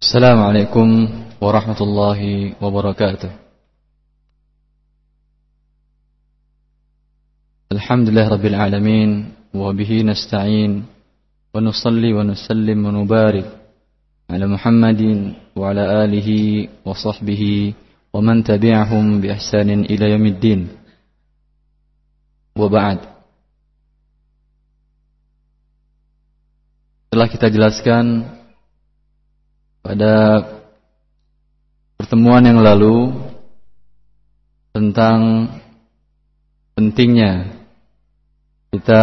السلام عليكم ورحمة الله وبركاته. الحمد لله رب العالمين وبه نستعين ونصلي ونسلم ونبارك على محمد وعلى آله وصحبه ومن تبعهم بإحسان إلى يوم الدين. وبعد. Telah kita jelaskan pada pertemuan yang lalu tentang pentingnya kita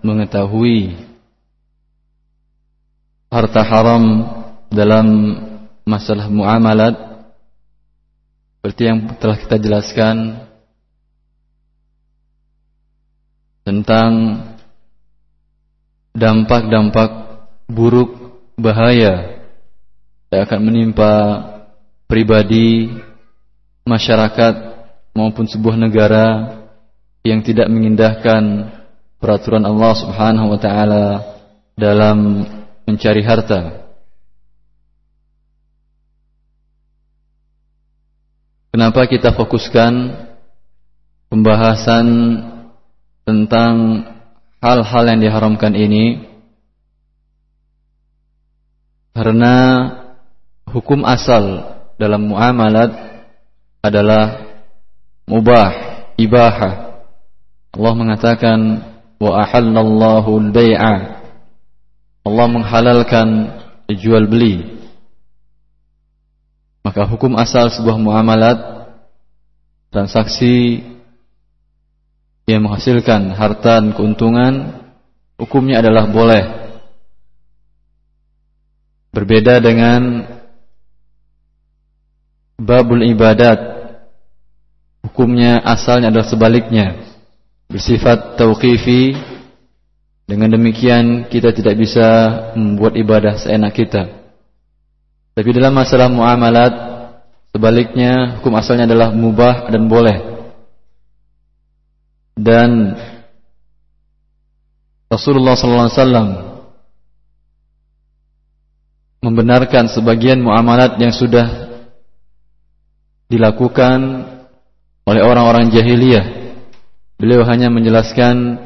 mengetahui harta haram dalam masalah muamalat. Seperti yang telah kita jelaskan tentang dampak-dampak buruk bahaya yang akan menimpa pribadi, masyarakat maupun sebuah negara yang tidak mengindahkan peraturan Allah Subhanahu wa taala dalam mencari harta. Kenapa kita fokuskan pembahasan tentang hal-hal yang diharamkan ini? Karena hukum asal dalam muamalat adalah mubah, ibahah. Allah mengatakan wa ahallallahu al-bai'a. Allah menghalalkan jual beli. Maka hukum asal sebuah muamalat transaksi yang menghasilkan harta dan keuntungan hukumnya adalah boleh Berbeda dengan babul ibadat. Hukumnya asalnya adalah sebaliknya. Bersifat tauqifi. Dengan demikian kita tidak bisa membuat ibadah seenak kita. Tapi dalam masalah muamalat sebaliknya hukum asalnya adalah mubah dan boleh. Dan Rasulullah sallallahu alaihi wasallam membenarkan sebagian muamalat yang sudah dilakukan oleh orang-orang jahiliyah. Beliau hanya menjelaskan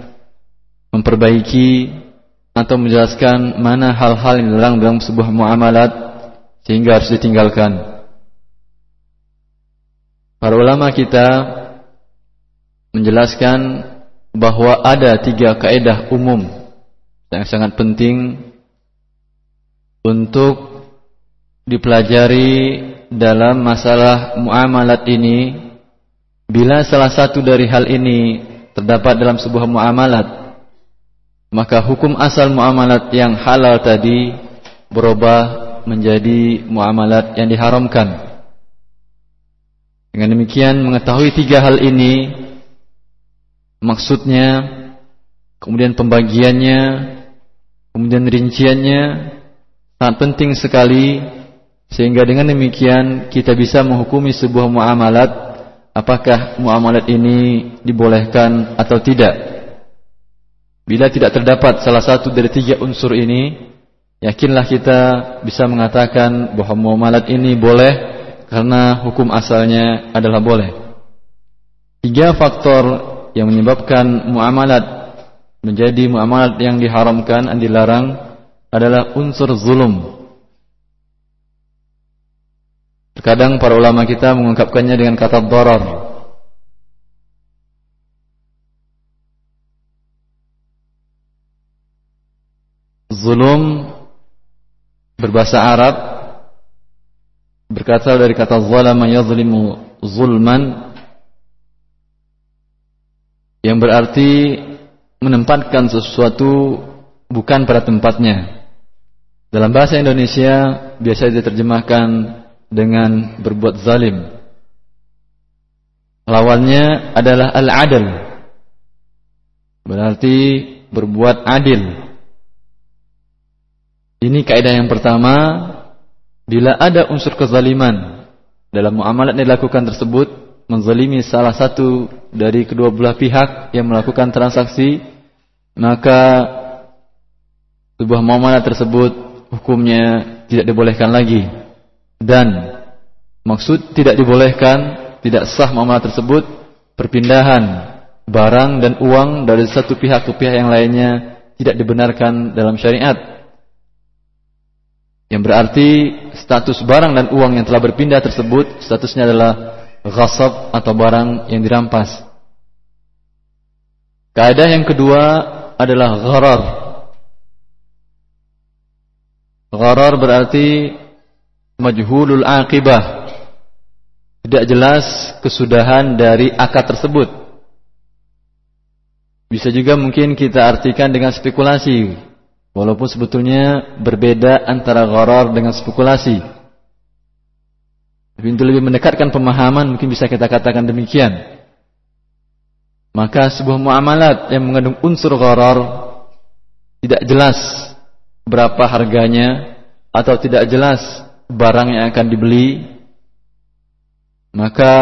memperbaiki atau menjelaskan mana hal-hal yang dilarang dalam sebuah muamalat sehingga harus ditinggalkan. Para ulama kita menjelaskan bahwa ada tiga kaedah umum yang sangat penting untuk dipelajari dalam masalah muamalat ini bila salah satu dari hal ini terdapat dalam sebuah muamalat maka hukum asal muamalat yang halal tadi berubah menjadi muamalat yang diharamkan. Dengan demikian mengetahui tiga hal ini maksudnya kemudian pembagiannya kemudian rinciannya sangat penting sekali sehingga dengan demikian kita bisa menghukumi sebuah muamalat apakah muamalat ini dibolehkan atau tidak. Bila tidak terdapat salah satu dari tiga unsur ini, yakinlah kita bisa mengatakan bahwa muamalat ini boleh karena hukum asalnya adalah boleh. Tiga faktor yang menyebabkan muamalat menjadi muamalat yang diharamkan dan dilarang adalah unsur zulum. Terkadang para ulama kita mengungkapkannya dengan kata darar. Zulum berbahasa Arab berkata dari kata zalama yazlimu zulman yang berarti menempatkan sesuatu bukan pada tempatnya dalam bahasa Indonesia biasa diterjemahkan dengan berbuat zalim. Lawannya adalah al-adl. Berarti berbuat adil. Ini kaidah yang pertama, bila ada unsur kezaliman dalam muamalat yang dilakukan tersebut menzalimi salah satu dari kedua belah pihak yang melakukan transaksi, maka sebuah muamalat tersebut hukumnya tidak dibolehkan lagi dan maksud tidak dibolehkan, tidak sah muamalah tersebut perpindahan barang dan uang dari satu pihak ke pihak yang lainnya tidak dibenarkan dalam syariat. Yang berarti status barang dan uang yang telah berpindah tersebut statusnya adalah ghasab atau barang yang dirampas. Kaidah yang kedua adalah gharar. Gharar berarti majhulul aqibah. Tidak jelas kesudahan dari akad tersebut. Bisa juga mungkin kita artikan dengan spekulasi. Walaupun sebetulnya berbeda antara gharar dengan spekulasi. Tapi untuk lebih mendekatkan pemahaman mungkin bisa kita katakan demikian. Maka sebuah muamalat yang mengandung unsur gharar tidak jelas berapa harganya atau tidak jelas barang yang akan dibeli maka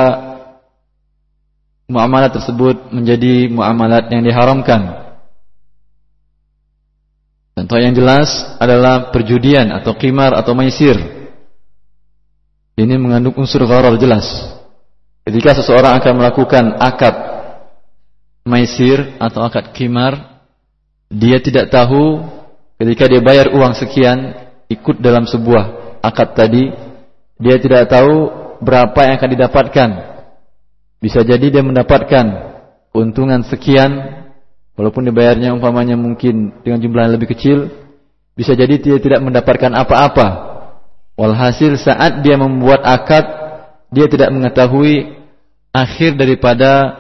muamalat tersebut menjadi muamalat yang diharamkan. Contoh yang jelas adalah perjudian atau qimar atau maisir. Ini mengandung unsur gharar jelas. Ketika seseorang akan melakukan akad maisir atau akad qimar, dia tidak tahu ketika dia bayar uang sekian ikut dalam sebuah akad tadi, dia tidak tahu berapa yang akan didapatkan. Bisa jadi dia mendapatkan keuntungan sekian Walaupun dibayarnya umpamanya mungkin dengan jumlah yang lebih kecil, bisa jadi dia tidak mendapatkan apa-apa. Walhasil saat dia membuat akad, dia tidak mengetahui akhir daripada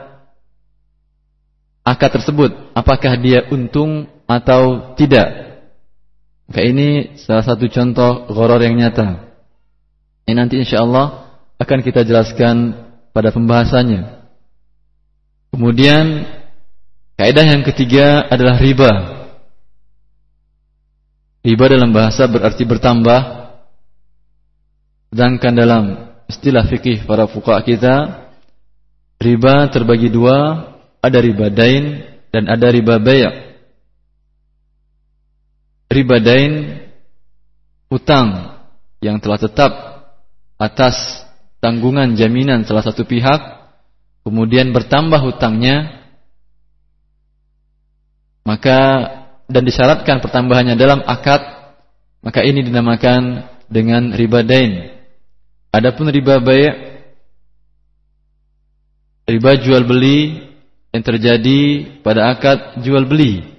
akad tersebut. Apakah dia untung atau tidak. Maka ini salah satu contoh goror yang nyata. Ini nanti insya Allah akan kita jelaskan pada pembahasannya. Kemudian Kaidah yang ketiga adalah riba. Riba dalam bahasa berarti bertambah. Sedangkan dalam istilah fikih para fuqaha kita, riba terbagi dua, ada riba dain dan ada riba bay'. Riba dain hutang yang telah tetap atas tanggungan jaminan salah satu pihak, kemudian bertambah hutangnya maka dan disyaratkan pertambahannya dalam akad maka ini dinamakan dengan riba dain adapun riba bay' riba jual beli yang terjadi pada akad jual beli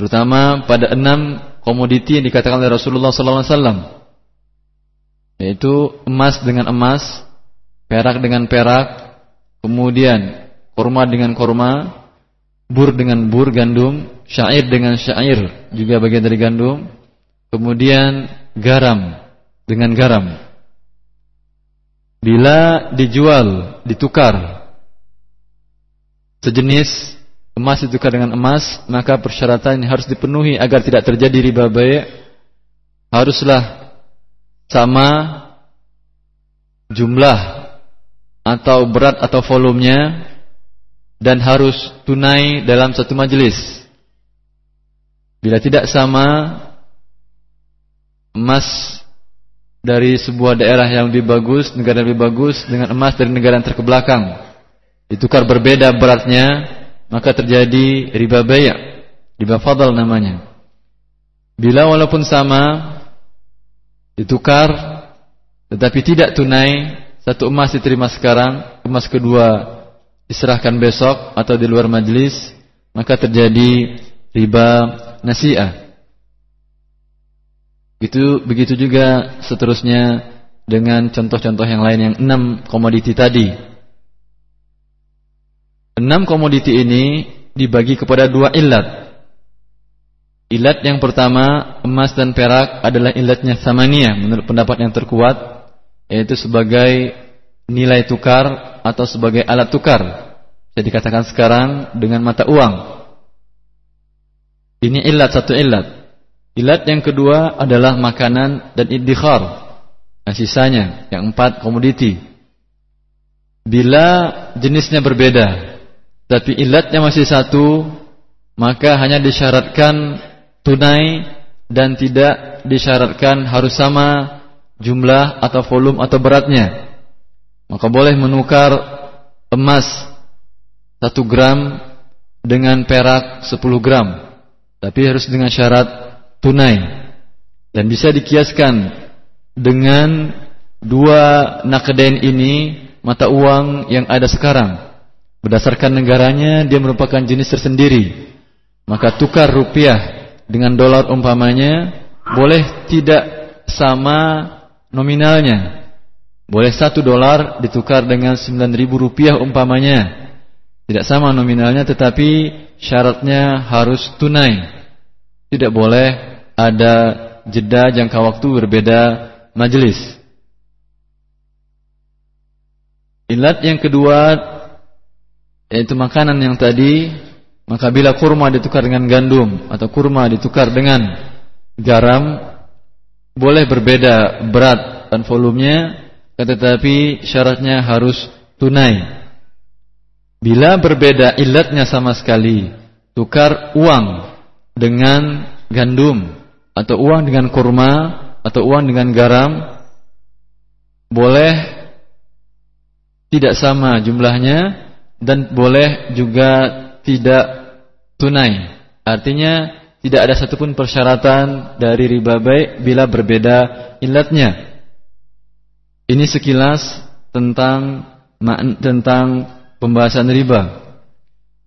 terutama pada enam komoditi yang dikatakan oleh Rasulullah SAW yaitu emas dengan emas perak dengan perak kemudian kurma dengan kurma bur dengan bur gandum, syair dengan syair juga bagian dari gandum, kemudian garam dengan garam. Bila dijual, ditukar sejenis emas ditukar dengan emas, maka persyaratan yang harus dipenuhi agar tidak terjadi riba baik haruslah sama jumlah atau berat atau volumenya dan harus tunai dalam satu majelis. Bila tidak sama emas dari sebuah daerah yang lebih bagus, negara yang lebih bagus dengan emas dari negara yang terkebelakang ditukar berbeda beratnya, maka terjadi riba bay', riba fadal namanya. Bila walaupun sama ditukar tetapi tidak tunai, satu emas diterima sekarang, emas kedua diserahkan besok atau di luar majlis maka terjadi riba nasi'ah. Itu begitu juga seterusnya dengan contoh-contoh yang lain yang enam komoditi tadi. Enam komoditi ini dibagi kepada dua ilat. Ilat yang pertama emas dan perak adalah ilatnya samania menurut pendapat yang terkuat yaitu sebagai nilai tukar atau sebagai alat tukar. Bisa dikatakan sekarang dengan mata uang. Ini ilat satu ilat. Ilat yang kedua adalah makanan dan iddikhar. Yang sisanya, yang empat komoditi. Bila jenisnya berbeda, tapi ilatnya masih satu, maka hanya disyaratkan tunai dan tidak disyaratkan harus sama jumlah atau volume atau beratnya. Maka boleh menukar emas 1 gram dengan perak 10 gram. Tapi harus dengan syarat tunai. Dan bisa dikiaskan dengan dua nakdain ini mata uang yang ada sekarang. Berdasarkan negaranya dia merupakan jenis tersendiri. Maka tukar rupiah dengan dolar umpamanya boleh tidak sama nominalnya. Boleh satu dolar ditukar dengan sembilan ribu rupiah umpamanya. Tidak sama nominalnya tetapi syaratnya harus tunai. Tidak boleh ada jeda jangka waktu berbeda majelis. Ilat yang kedua yaitu makanan yang tadi maka bila kurma ditukar dengan gandum atau kurma ditukar dengan garam boleh berbeda berat dan volumenya tetapi syaratnya harus tunai. Bila berbeda ilatnya sama sekali, tukar uang dengan gandum atau uang dengan kurma atau uang dengan garam boleh tidak sama jumlahnya dan boleh juga tidak tunai. Artinya tidak ada satupun persyaratan dari riba baik bila berbeda ilatnya. Ini sekilas tentang tentang pembahasan riba.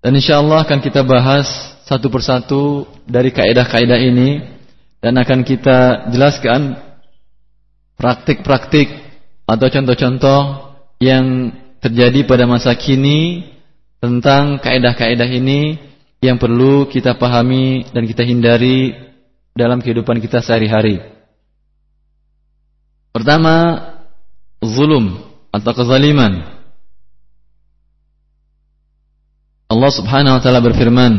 Dan insyaallah akan kita bahas satu persatu dari kaidah-kaidah ini dan akan kita jelaskan praktik-praktik atau contoh-contoh yang terjadi pada masa kini tentang kaedah-kaedah ini yang perlu kita pahami dan kita hindari dalam kehidupan kita sehari-hari. Pertama, zulum atau kezaliman. Allah Subhanahu wa taala berfirman,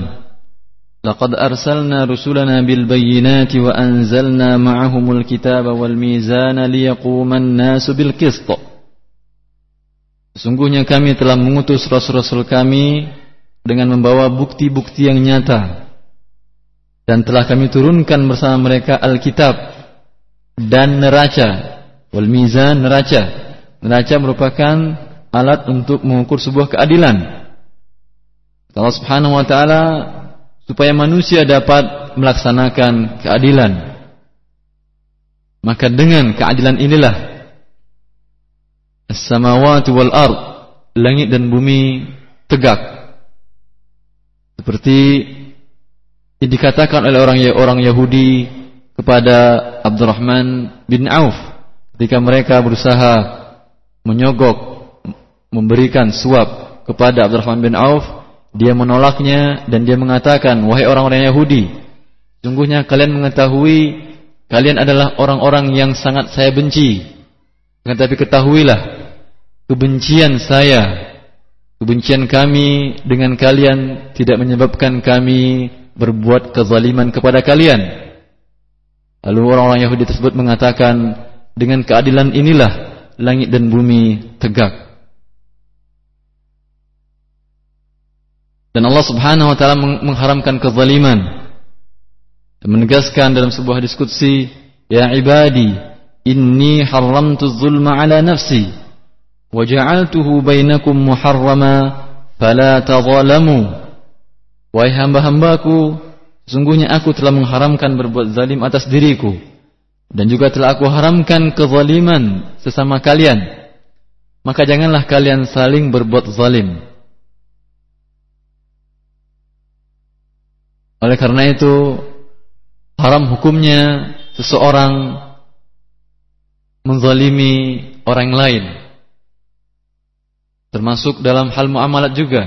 "Laqad arsalna rusulana bil bayyinati wa anzalna ma'ahumul kitaba wal mizana liyaquma an-nasu bil qisth." Sesungguhnya kami telah mengutus rasul-rasul kami dengan membawa bukti-bukti yang nyata. Dan telah kami turunkan bersama mereka Alkitab dan neraca. Wal mizan neraca. Neraca merupakan alat untuk mengukur sebuah keadilan. Allah Subhanahu wa taala supaya manusia dapat melaksanakan keadilan. Maka dengan keadilan inilah as-samawati wal ard, langit dan bumi tegak. Seperti yang dikatakan oleh orang orang Yahudi kepada Abdurrahman bin Auf ketika mereka berusaha menyogok memberikan suap kepada Abdurrahman bin Auf dia menolaknya dan dia mengatakan, "Wahai orang-orang Yahudi, sungguhnya kalian mengetahui kalian adalah orang-orang yang sangat saya benci. Tetapi ketahuilah, kebencian saya, kebencian kami dengan kalian tidak menyebabkan kami berbuat kezaliman kepada kalian." Lalu orang-orang Yahudi tersebut mengatakan, "Dengan keadilan inilah langit dan bumi tegak." Dan Allah Subhanahu wa taala mengharamkan kezaliman. Dan menegaskan dalam sebuah diskusi, "Ya ibadi, inni haramtu zulma ala nafsi wa ja'altuhu bainakum muharrama fala tadhalamu." Wahai hamba-hambaku, sesungguhnya aku telah mengharamkan berbuat zalim atas diriku dan juga telah aku haramkan kezaliman sesama kalian. Maka janganlah kalian saling berbuat zalim. Oleh karena itu haram hukumnya seseorang menzalimi orang lain. Termasuk dalam hal muamalat juga.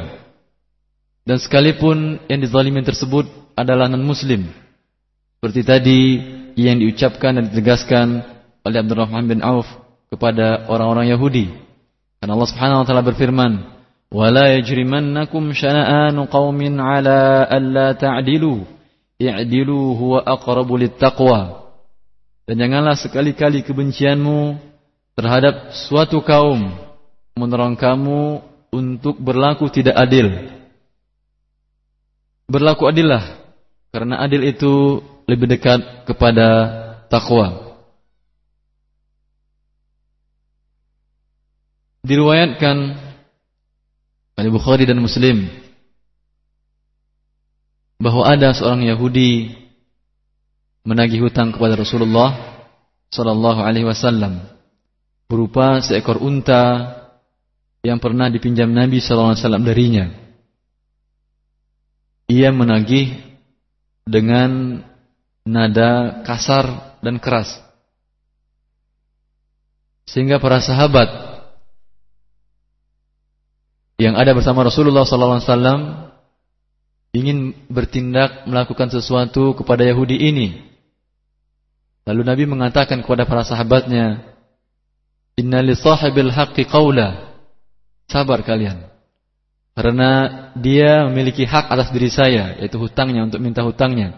Dan sekalipun yang dizalimi tersebut adalah non-muslim. Seperti tadi yang diucapkan dan ditegaskan oleh Abdurrahman bin Auf kepada orang-orang Yahudi. Karena Allah Subhanahu wa taala berfirman, "Wala yajrimannakum syana'anu qaumin 'ala alla ta'dilu, i'dilu huwa aqrabu lit-taqwa." Dan janganlah sekali-kali kebencianmu terhadap suatu kaum menerang kamu untuk berlaku tidak adil. Berlaku adillah karena adil itu lebih dekat kepada takwa Diriwayatkan oleh Bukhari dan Muslim bahwa ada seorang Yahudi menagih hutang kepada Rasulullah sallallahu alaihi wasallam berupa seekor unta yang pernah dipinjam Nabi sallallahu alaihi wasallam darinya. Ia menagih dengan nada kasar dan keras. Sehingga para sahabat yang ada bersama Rasulullah sallallahu alaihi wasallam ingin bertindak melakukan sesuatu kepada Yahudi ini. Lalu Nabi mengatakan kepada para sahabatnya, "Inna li sahibil haqqi qawla." Sabar kalian. Karena dia memiliki hak atas diri saya, yaitu hutangnya untuk minta hutangnya.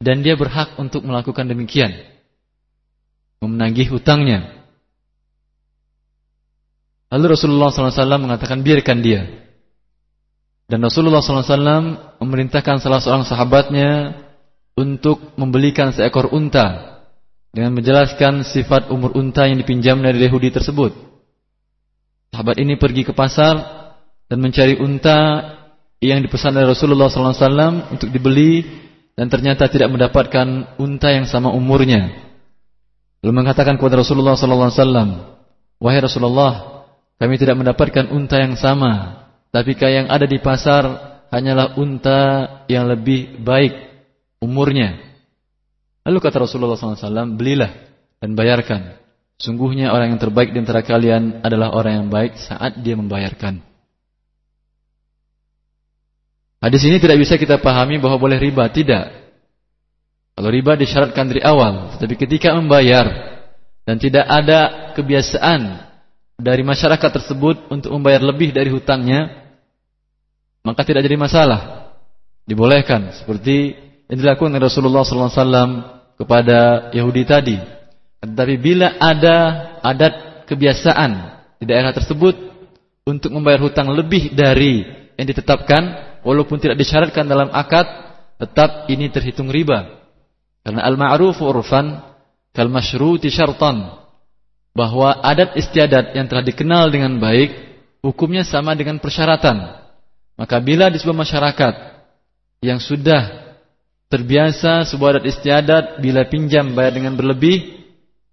Dan dia berhak untuk melakukan demikian. Memenagih hutangnya. Lalu Rasulullah SAW mengatakan biarkan dia. Dan Rasulullah SAW memerintahkan salah seorang sahabatnya untuk membelikan seekor unta dengan menjelaskan sifat umur unta yang dipinjam dari Yahudi tersebut. Sahabat ini pergi ke pasar dan mencari unta yang dipesan oleh Rasulullah SAW untuk dibeli dan ternyata tidak mendapatkan unta yang sama umurnya. Lalu mengatakan kepada Rasulullah SAW, Wahai Rasulullah, kami tidak mendapatkan unta yang sama tapi yang ada di pasar hanyalah unta yang lebih baik umurnya. Lalu kata Rasulullah SAW, belilah dan bayarkan. Sungguhnya orang yang terbaik di antara kalian adalah orang yang baik saat dia membayarkan. Hadis ini tidak bisa kita pahami bahwa boleh riba, tidak. Kalau riba disyaratkan dari awal, tapi ketika membayar dan tidak ada kebiasaan dari masyarakat tersebut untuk membayar lebih dari hutangnya, maka tidak jadi masalah. Dibolehkan seperti yang dilakukan Rasulullah SAW kepada Yahudi tadi. Tetapi bila ada adat kebiasaan di daerah tersebut untuk membayar hutang lebih dari yang ditetapkan, walaupun tidak disyaratkan dalam akad, tetap ini terhitung riba. Karena al-ma'ruf urfan kal masyruti syartan. Bahwa adat istiadat yang telah dikenal dengan baik, hukumnya sama dengan persyaratan. Maka bila di sebuah masyarakat yang sudah terbiasa sebuah adat istiadat bila pinjam bayar dengan berlebih,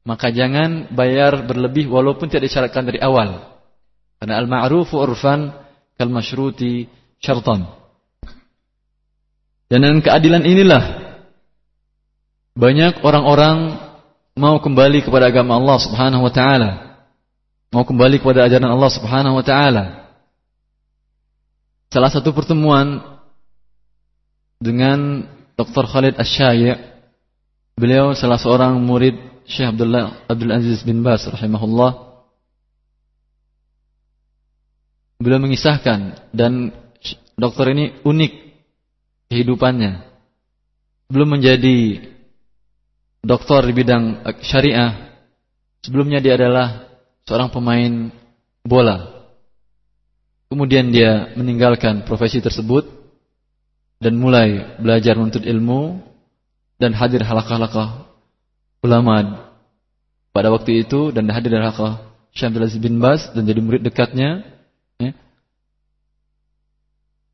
maka jangan bayar berlebih walaupun tidak disyaratkan dari awal. Karena al-ma'rufu urfan kal masyruti syartan. Dan dengan keadilan inilah banyak orang-orang mau kembali kepada agama Allah Subhanahu wa taala. Mau kembali kepada ajaran Allah Subhanahu wa taala salah satu pertemuan dengan Dr. Khalid Asy-Syai' beliau salah seorang murid Syekh Abdullah Abdul Aziz bin Bas rahimahullah. Beliau mengisahkan dan dokter ini unik kehidupannya. Belum menjadi dokter di bidang syariah sebelumnya dia adalah seorang pemain bola. Kemudian dia meninggalkan profesi tersebut dan mulai belajar menuntut ilmu dan hadir halakah-halakah ulama pada waktu itu dan hadir halakah Syekh Abdul bin Bas dan jadi murid dekatnya. Ya.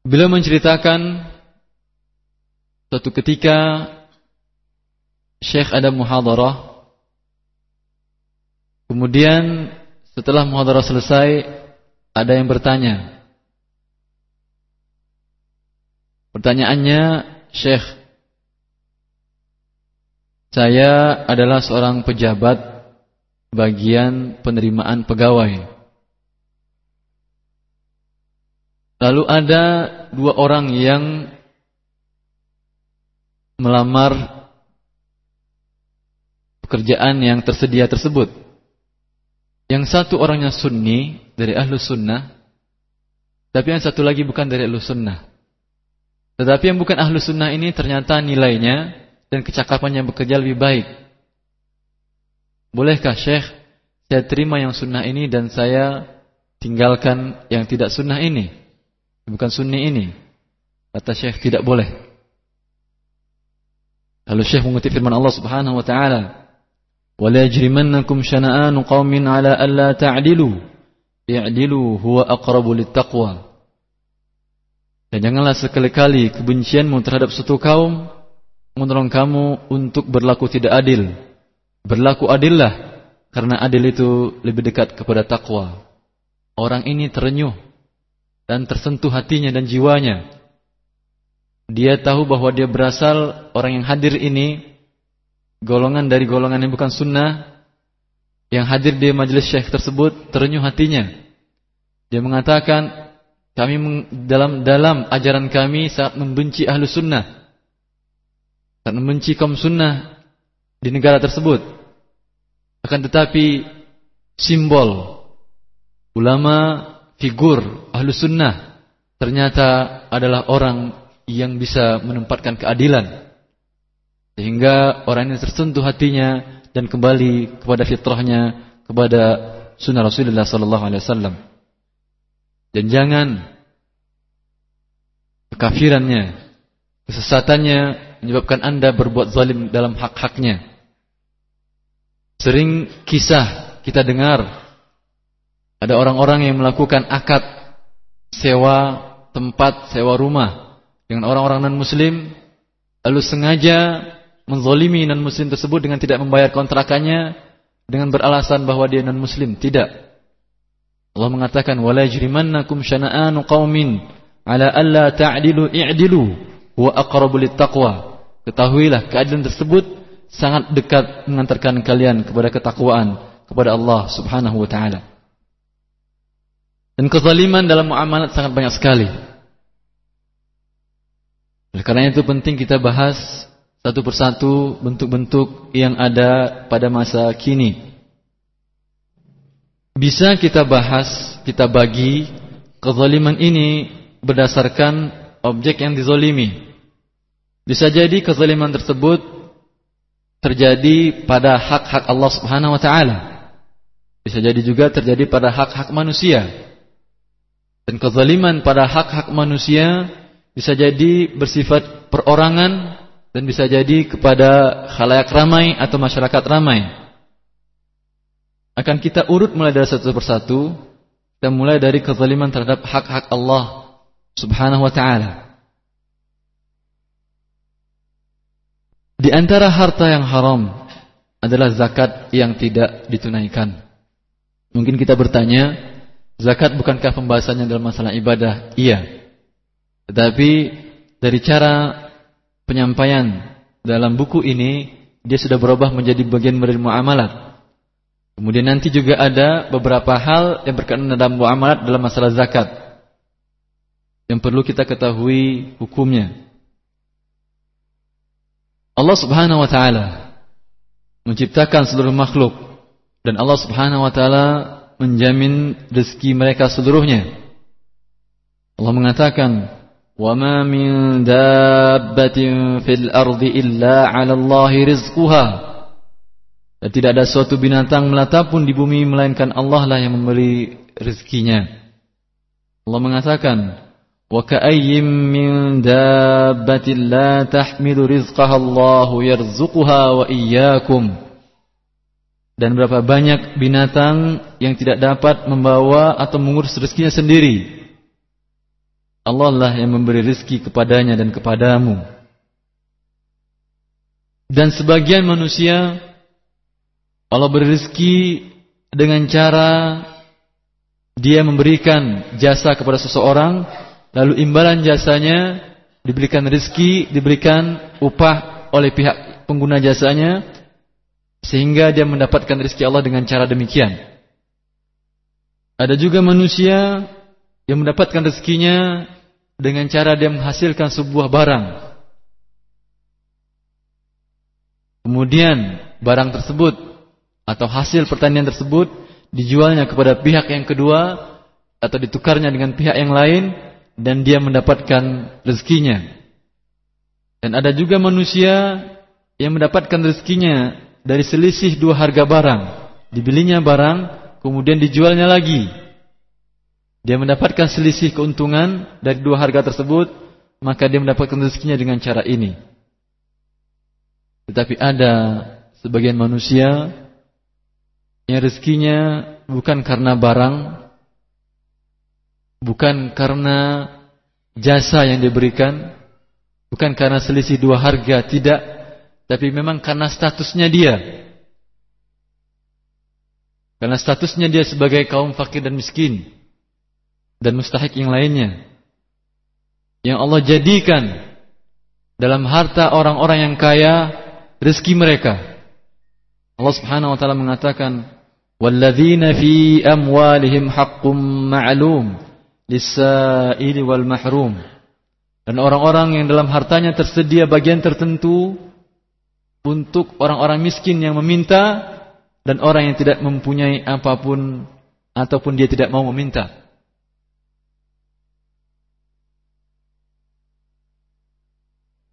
Beliau menceritakan suatu ketika Syekh ada muhadarah kemudian setelah muhadarah selesai ada yang bertanya. Pertanyaannya, Syekh, saya adalah seorang pejabat bagian penerimaan pegawai. Lalu ada dua orang yang melamar pekerjaan yang tersedia tersebut. Yang satu orangnya sunni dari ahlu sunnah, tapi yang satu lagi bukan dari ahlu sunnah. Tetapi yang bukan ahlu sunnah ini ternyata nilainya dan kecakapannya bekerja lebih baik. Bolehkah Syekh saya terima yang sunnah ini dan saya tinggalkan yang tidak sunnah ini? Bukan sunni ini. Kata Syekh tidak boleh. Lalu Syekh mengutip firman Allah Subhanahu wa taala, "Wa la yajrimannakum syana'anu qaumin 'ala alla ta'dilu. I'dilu huwa aqrabu lit-taqwa." Dan janganlah sekali-kali kebencianmu terhadap suatu kaum menolong kamu untuk berlaku tidak adil. Berlaku adillah karena adil itu lebih dekat kepada takwa. Orang ini terenyuh dan tersentuh hatinya dan jiwanya. Dia tahu bahwa dia berasal orang yang hadir ini golongan dari golongan yang bukan sunnah yang hadir di majelis syekh tersebut terenyuh hatinya. Dia mengatakan kami dalam dalam ajaran kami saat membenci ahlu sunnah, saat membenci kaum sunnah di negara tersebut. Akan tetapi simbol ulama figur ahlu sunnah ternyata adalah orang yang bisa menempatkan keadilan. Sehingga orang ini tersentuh hatinya dan kembali kepada fitrahnya kepada sunnah Rasulullah sallallahu alaihi wasallam dan jangan kekafirannya kesesatannya menyebabkan anda berbuat zalim dalam hak-haknya sering kisah kita dengar ada orang-orang yang melakukan akad sewa tempat, sewa rumah dengan orang-orang non-muslim lalu sengaja menzolimi non-muslim tersebut dengan tidak membayar kontrakannya dengan beralasan bahwa dia non-muslim. Tidak. Allah mengatakan wala yajrimannakum syana'anu qaumin ala alla ta'dilu i'dilu wa aqrabu littaqwa. Ketahuilah keadilan tersebut sangat dekat mengantarkan kalian kepada ketakwaan kepada Allah Subhanahu wa taala. Dan kezaliman dalam muamalat sangat banyak sekali. Oleh karena itu penting kita bahas satu persatu bentuk-bentuk yang ada pada masa kini. Bisa kita bahas, kita bagi kezaliman ini berdasarkan objek yang dizolimi. Bisa jadi kezaliman tersebut terjadi pada hak-hak Allah Subhanahu wa taala. Bisa jadi juga terjadi pada hak-hak manusia. Dan kezaliman pada hak-hak manusia bisa jadi bersifat perorangan dan bisa jadi kepada khalayak ramai atau masyarakat ramai. Akan kita urut mulai dari satu persatu dan mulai dari kezaliman terhadap hak-hak Allah Subhanahu wa taala. Di antara harta yang haram adalah zakat yang tidak ditunaikan. Mungkin kita bertanya, Zakat bukankah pembahasannya dalam masalah ibadah? Iya. Tetapi dari cara penyampaian dalam buku ini dia sudah berubah menjadi bagian dari muamalat. Kemudian nanti juga ada beberapa hal yang berkaitan dalam muamalat dalam masalah zakat. Yang perlu kita ketahui hukumnya. Allah Subhanahu wa taala menciptakan seluruh makhluk dan Allah Subhanahu wa taala menjamin rezeki mereka seluruhnya. Allah mengatakan, "Wa ma min dabbatin fil ardi illa 'ala Allahi rizquha." Dan tidak ada suatu binatang melata pun di bumi melainkan Allah lah yang memberi rezekinya. Allah mengatakan, "Wa ka'ayyin min dabbatin la tahmilu rizqaha Allahu yarzuquha wa iyyakum." Dan berapa banyak binatang yang tidak dapat membawa atau mengurus rezekinya sendiri. Allah lah yang memberi rezeki kepadanya dan kepadamu. Dan sebagian manusia Allah beri rezeki dengan cara dia memberikan jasa kepada seseorang lalu imbalan jasanya diberikan rezeki, diberikan upah oleh pihak pengguna jasanya sehingga dia mendapatkan rezeki Allah dengan cara demikian. Ada juga manusia yang mendapatkan rezekinya dengan cara dia menghasilkan sebuah barang. Kemudian barang tersebut atau hasil pertanian tersebut dijualnya kepada pihak yang kedua atau ditukarnya dengan pihak yang lain dan dia mendapatkan rezekinya. Dan ada juga manusia yang mendapatkan rezekinya dari selisih dua harga barang. Dibelinya barang, kemudian dijualnya lagi. Dia mendapatkan selisih keuntungan dari dua harga tersebut, maka dia mendapatkan rezekinya dengan cara ini. Tetapi ada sebagian manusia yang rezekinya bukan karena barang, bukan karena jasa yang diberikan, bukan karena selisih dua harga, tidak, tapi memang karena statusnya dia. Karena statusnya dia sebagai kaum fakir dan miskin dan mustahik yang lainnya. Yang Allah jadikan dalam harta orang-orang yang kaya rezeki mereka. Allah Subhanahu wa taala mengatakan, "Walladzina fi amwalihim haqqum ma'lum lis-sa'ili wal mahrum." Dan orang-orang yang dalam hartanya tersedia bagian tertentu untuk orang-orang miskin yang meminta dan orang yang tidak mempunyai apa pun ataupun dia tidak mau meminta.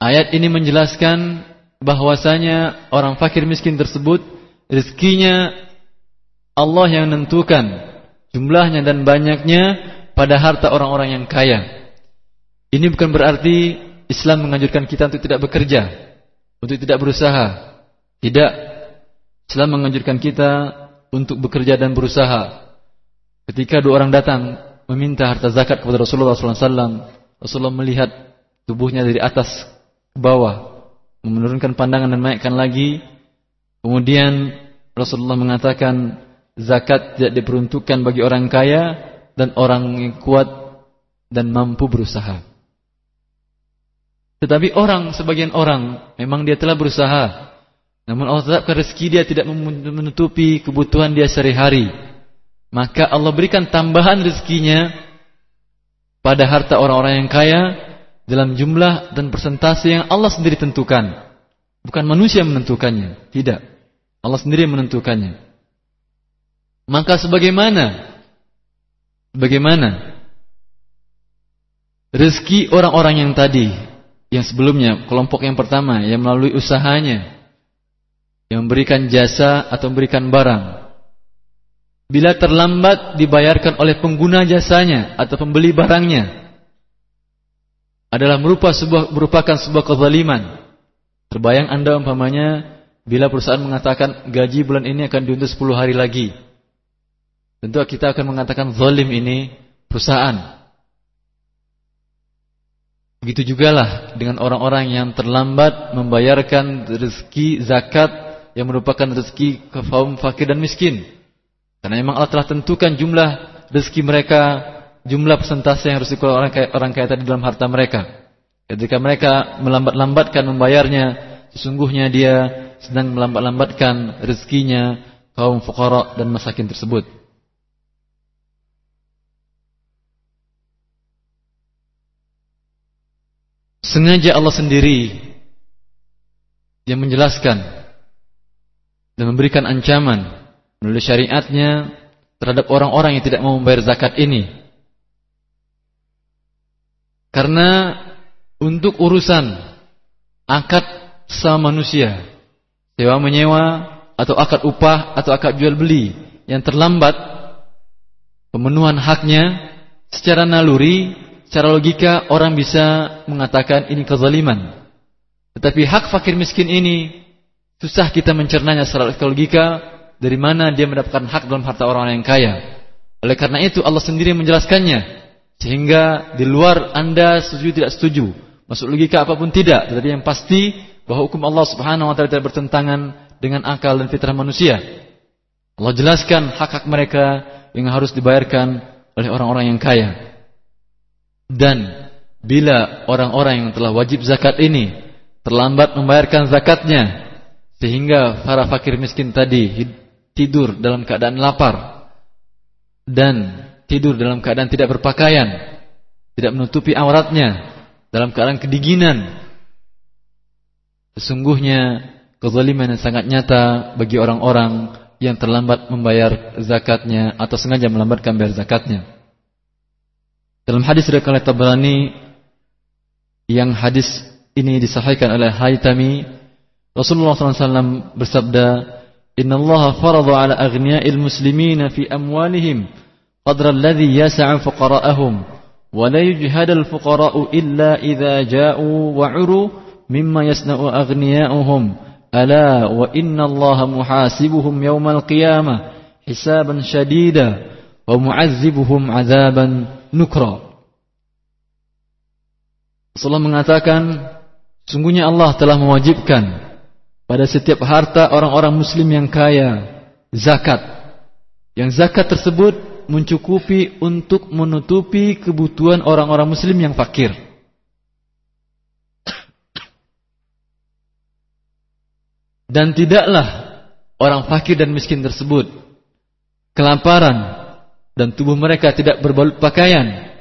Ayat ini menjelaskan bahwasanya orang fakir miskin tersebut rezekinya Allah yang menentukan jumlahnya dan banyaknya pada harta orang-orang yang kaya. Ini bukan berarti Islam menganjurkan kita untuk tidak bekerja, untuk tidak berusaha. Tidak. Islam menganjurkan kita untuk bekerja dan berusaha. Ketika dua orang datang meminta harta zakat kepada Rasulullah SAW, Rasulullah melihat tubuhnya dari atas ke bawah, menurunkan pandangan dan naikkan lagi. Kemudian Rasulullah mengatakan zakat tidak diperuntukkan bagi orang kaya dan orang yang kuat dan mampu berusaha. Tetapi orang, sebagian orang, memang dia telah berusaha, namun Allah tetapkan rezeki dia tidak menutupi kebutuhan dia sehari-hari. Maka Allah berikan tambahan rezekinya pada harta orang-orang yang kaya dalam jumlah dan persentase yang Allah sendiri tentukan. Bukan manusia menentukannya. Tidak. Allah sendiri menentukannya. Maka sebagaimana bagaimana rezeki orang-orang yang tadi yang sebelumnya kelompok yang pertama yang melalui usahanya yang memberikan jasa atau memberikan barang. Bila terlambat dibayarkan oleh pengguna jasanya atau pembeli barangnya adalah merupakan sebuah merupakan sebuah kezaliman. Terbayang Anda umpamanya bila perusahaan mengatakan gaji bulan ini akan diundur 10 hari lagi. Tentu kita akan mengatakan zalim ini perusahaan. Begitu juga lah dengan orang-orang yang terlambat membayarkan rezeki zakat yang merupakan rezeki kaum fakir dan miskin. Karena memang Allah telah tentukan jumlah rezeki mereka, jumlah persentase yang harus dikeluarkan orang kaya, orang kaya tadi dalam harta mereka. Ketika mereka melambat-lambatkan membayarnya, sesungguhnya dia sedang melambat-lambatkan rezekinya kaum fuqara dan masakin tersebut. Sengaja Allah sendiri yang menjelaskan dan memberikan ancaman melalui syariatnya terhadap orang-orang yang tidak mau membayar zakat ini. Karena untuk urusan akad sama manusia, sewa menyewa atau akad upah atau akad jual beli yang terlambat pemenuhan haknya secara naluri, secara logika orang bisa mengatakan ini kezaliman. Tetapi hak fakir miskin ini Susah kita mencernanya secara logika dari mana dia mendapatkan hak dalam harta orang yang kaya. Oleh karena itu Allah sendiri menjelaskannya sehingga di luar Anda setuju tidak setuju, masuk logika apa pun tidak, tetapi yang pasti bahwa hukum Allah Subhanahu wa taala tidak bertentangan dengan akal dan fitrah manusia. Allah jelaskan hak-hak mereka yang harus dibayarkan oleh orang-orang yang kaya. Dan bila orang-orang yang telah wajib zakat ini terlambat membayarkan zakatnya sehingga para fakir miskin tadi tidur dalam keadaan lapar dan tidur dalam keadaan tidak berpakaian, tidak menutupi auratnya, dalam keadaan kedinginan. Sesungguhnya kezaliman yang sangat nyata bagi orang-orang yang terlambat membayar zakatnya atau sengaja melambatkan bayar zakatnya. Dalam hadis dari Tabrani yang hadis ini disahihkan oleh Haytami Rasulullah SAW bersabda, Inna Allah faradu ala aghniya'il muslimina fi amwalihim qadra alladhi yasa'u fuqara'ahum wa la yujhadal fuqara'u illa idha ja'u wa'uru mimma yasna'u aghniya'uhum ala wa inna Allah muhasibuhum yawmal qiyamah hisaban shadida wa mu'azzibuhum azaban nukra. Rasulullah mengatakan, sungguhnya Allah telah mewajibkan pada setiap harta orang-orang muslim yang kaya zakat. Yang zakat tersebut mencukupi untuk menutupi kebutuhan orang-orang muslim yang fakir. Dan tidaklah orang fakir dan miskin tersebut kelaparan dan tubuh mereka tidak berbalut pakaian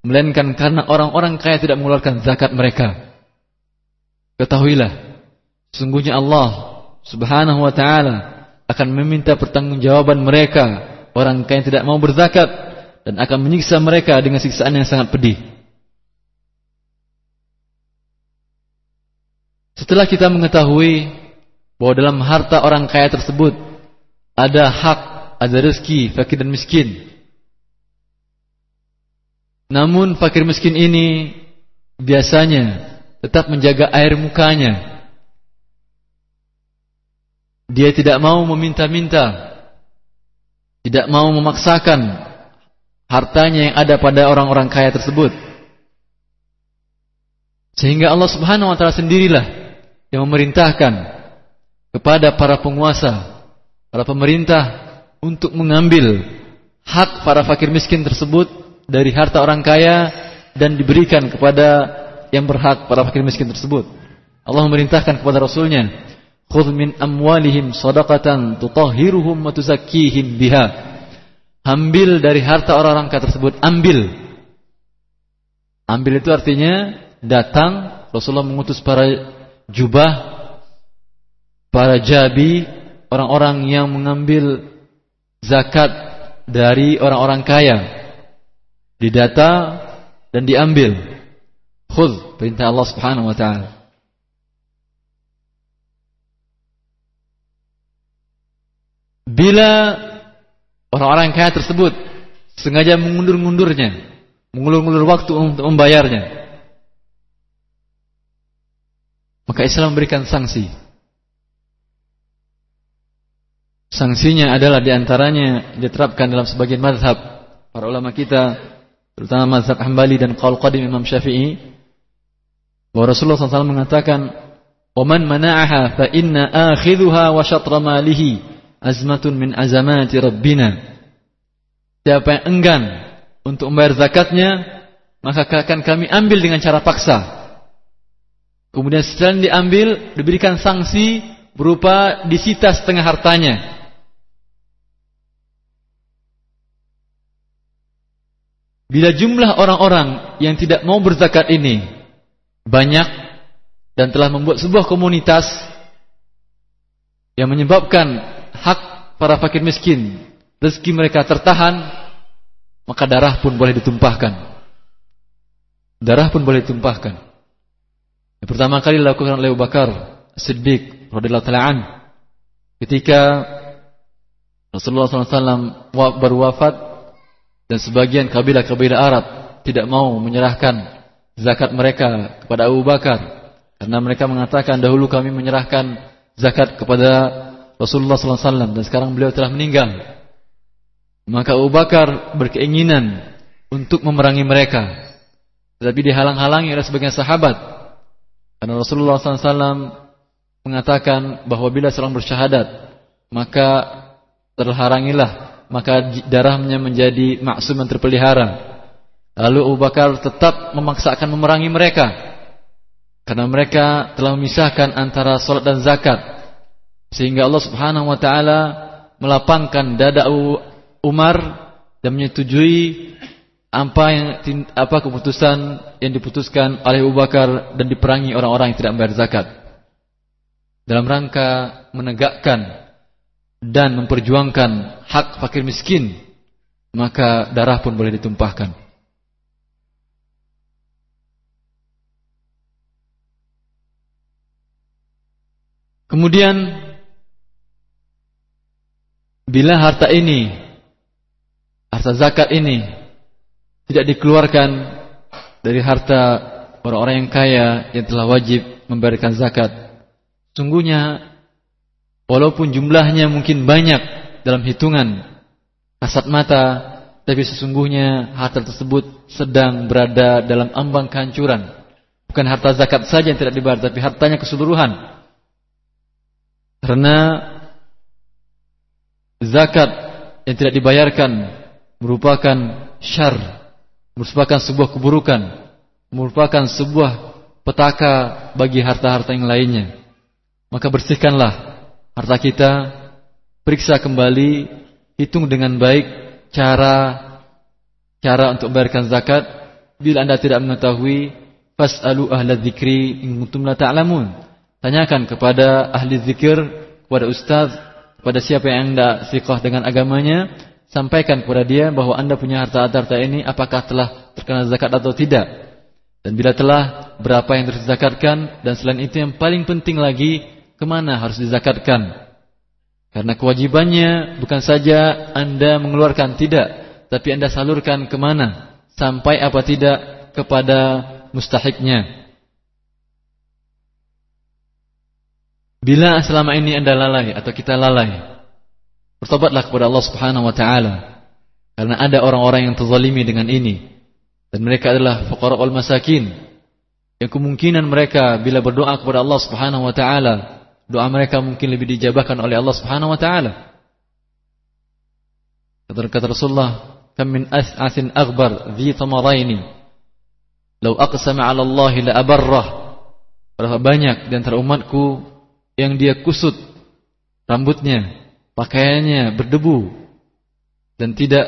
melainkan karena orang-orang kaya tidak mengeluarkan zakat mereka. Ketahuilah, sungguhnya Allah Subhanahu wa taala akan meminta pertanggungjawaban mereka orang kaya yang tidak mau berzakat dan akan menyiksa mereka dengan siksaan yang sangat pedih. Setelah kita mengetahui bahwa dalam harta orang kaya tersebut ada hak, ada rezeki fakir dan miskin. Namun fakir miskin ini biasanya tetap menjaga air mukanya. Dia tidak mau meminta-minta, tidak mau memaksakan hartanya yang ada pada orang-orang kaya tersebut. Sehingga Allah Subhanahu wa taala sendirilah yang memerintahkan kepada para penguasa, para pemerintah untuk mengambil hak para fakir miskin tersebut dari harta orang kaya dan diberikan kepada yang berhak para fakir miskin tersebut. Allah memerintahkan kepada Rasulnya, "Khudh min amwalihim sadaqatan tutahhiruhum wa tuzakkihim biha." Ambil dari harta orang-orang kaya tersebut, ambil. Ambil itu artinya datang Rasulullah mengutus para jubah para jabi, orang-orang yang mengambil zakat dari orang-orang kaya didata dan diambil. Khudh perintah Allah Subhanahu wa taala. Bila orang-orang kaya tersebut sengaja mengundur-undurnya, mengulur-ulur waktu untuk membayarnya, maka Islam memberikan sanksi. Sanksinya adalah di antaranya diterapkan dalam sebagian mazhab para ulama kita, terutama mazhab Hambali dan qaul qadim Imam Syafi'i, bahwa Rasulullah SAW mengatakan, "Oman mana'aha fa inna akhidhuha wa syatra malihi azmatun min azamati rabbina." Siapa yang enggan untuk membayar zakatnya, maka akan kami ambil dengan cara paksa. Kemudian setelah diambil, diberikan sanksi berupa disita setengah hartanya. Bila jumlah orang-orang yang tidak mau berzakat ini banyak dan telah membuat sebuah komunitas yang menyebabkan hak para fakir miskin rezeki mereka tertahan, maka darah pun boleh ditumpahkan. Darah pun boleh ditumpahkan. Yang pertama kali dilakukan oleh Abu Bakar Siddiq radhiyallahu taala ketika Rasulullah SAW baru wafat dan sebagian kabilah-kabilah Arab tidak mau menyerahkan zakat mereka kepada Abu Bakar karena mereka mengatakan dahulu kami menyerahkan zakat kepada Rasulullah SAW dan sekarang beliau telah meninggal. Maka Abu Bakar berkeinginan untuk memerangi mereka, tetapi dihalang-halangi oleh sebagian sahabat. Karena Rasulullah SAW mengatakan bahwa bila seorang bersyahadat, maka terharangilah maka darahnya menjadi maksum yang terpelihara. Lalu Abu Bakar tetap memaksakan memerangi mereka karena mereka telah memisahkan antara salat dan zakat. Sehingga Allah Subhanahu wa taala melapangkan dada Umar dan menyetujui apa yang apa keputusan yang diputuskan oleh Abu Bakar dan diperangi orang-orang yang tidak membayar zakat. Dalam rangka menegakkan dan memperjuangkan hak fakir miskin, maka darah pun boleh ditumpahkan. Kemudian bila harta ini harta zakat ini tidak dikeluarkan dari harta orang-orang yang kaya yang telah wajib memberikan zakat, sungguhnya Walaupun jumlahnya mungkin banyak dalam hitungan kasat mata, tapi sesungguhnya harta tersebut sedang berada dalam ambang kehancuran. Bukan harta zakat saja yang tidak dibayar, tapi hartanya keseluruhan. Karena zakat yang tidak dibayarkan merupakan syar, merupakan sebuah keburukan, merupakan sebuah petaka bagi harta-harta yang lainnya. Maka bersihkanlah harta kita, periksa kembali, hitung dengan baik cara cara untuk membayarkan zakat. Bila Anda tidak mengetahui fasalu ahla dzikri in kuntum la ta'lamun. Tanyakan kepada ahli zikir kepada ustaz kepada siapa yang Anda siqah dengan agamanya. Sampaikan kepada dia bahwa Anda punya harta-harta ini apakah telah terkena zakat atau tidak. Dan bila telah berapa yang harus dizakatkan dan selain itu yang paling penting lagi ke mana harus dizakatkan karena kewajibannya bukan saja Anda mengeluarkan tidak, tapi Anda salurkan ke mana, sampai apa tidak kepada mustahiknya. Bila selama ini Anda lalai atau kita lalai, bertobatlah kepada Allah Subhanahu wa taala. Karena ada orang-orang yang terzalimi dengan ini dan mereka adalah fuqara wal masakin. Yang kemungkinan mereka bila berdoa kepada Allah Subhanahu wa taala doa mereka mungkin lebih dijabahkan oleh Allah Subhanahu wa taala. Kata, Rasulullah, "Kam min as'asin aghbar dhi tamaraini law aqsama 'ala Allah la abarrah." Berapa banyak di antara umatku yang dia kusut rambutnya, pakaiannya berdebu dan tidak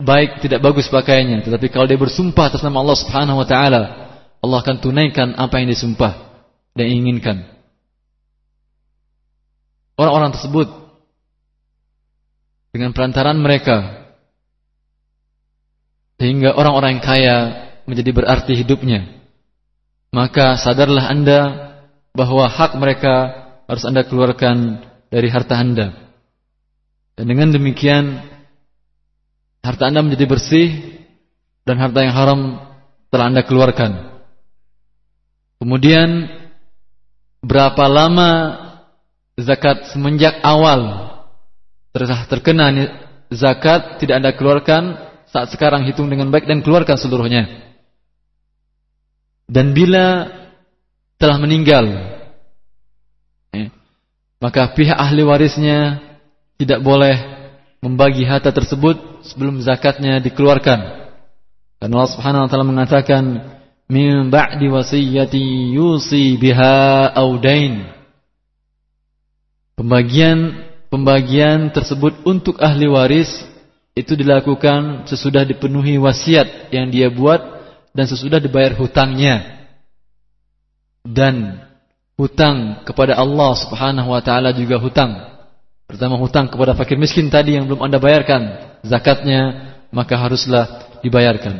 baik, tidak bagus pakaiannya, tetapi kalau dia bersumpah atas nama Allah Subhanahu wa taala, Allah akan tunaikan apa yang disumpah dan inginkan orang-orang tersebut. Dengan perantaran mereka. Sehingga orang-orang yang kaya menjadi berarti hidupnya. Maka sadarlah anda bahwa hak mereka harus anda keluarkan dari harta anda. Dan dengan demikian harta anda menjadi bersih dan harta yang haram telah anda keluarkan. Kemudian berapa lama zakat semenjak awal terkena zakat tidak Anda keluarkan saat sekarang hitung dengan baik dan keluarkan seluruhnya. Dan bila telah meninggal ya, maka pihak ahli warisnya tidak boleh membagi harta tersebut sebelum zakatnya dikeluarkan. Dan Allah Subhanahu wa taala mengatakan min ba'di wasiyati yusi biha audain Pembagian pembagian tersebut untuk ahli waris itu dilakukan sesudah dipenuhi wasiat yang dia buat dan sesudah dibayar hutangnya. Dan hutang kepada Allah Subhanahu wa taala juga hutang. Pertama hutang kepada fakir miskin tadi yang belum Anda bayarkan zakatnya, maka haruslah dibayarkan.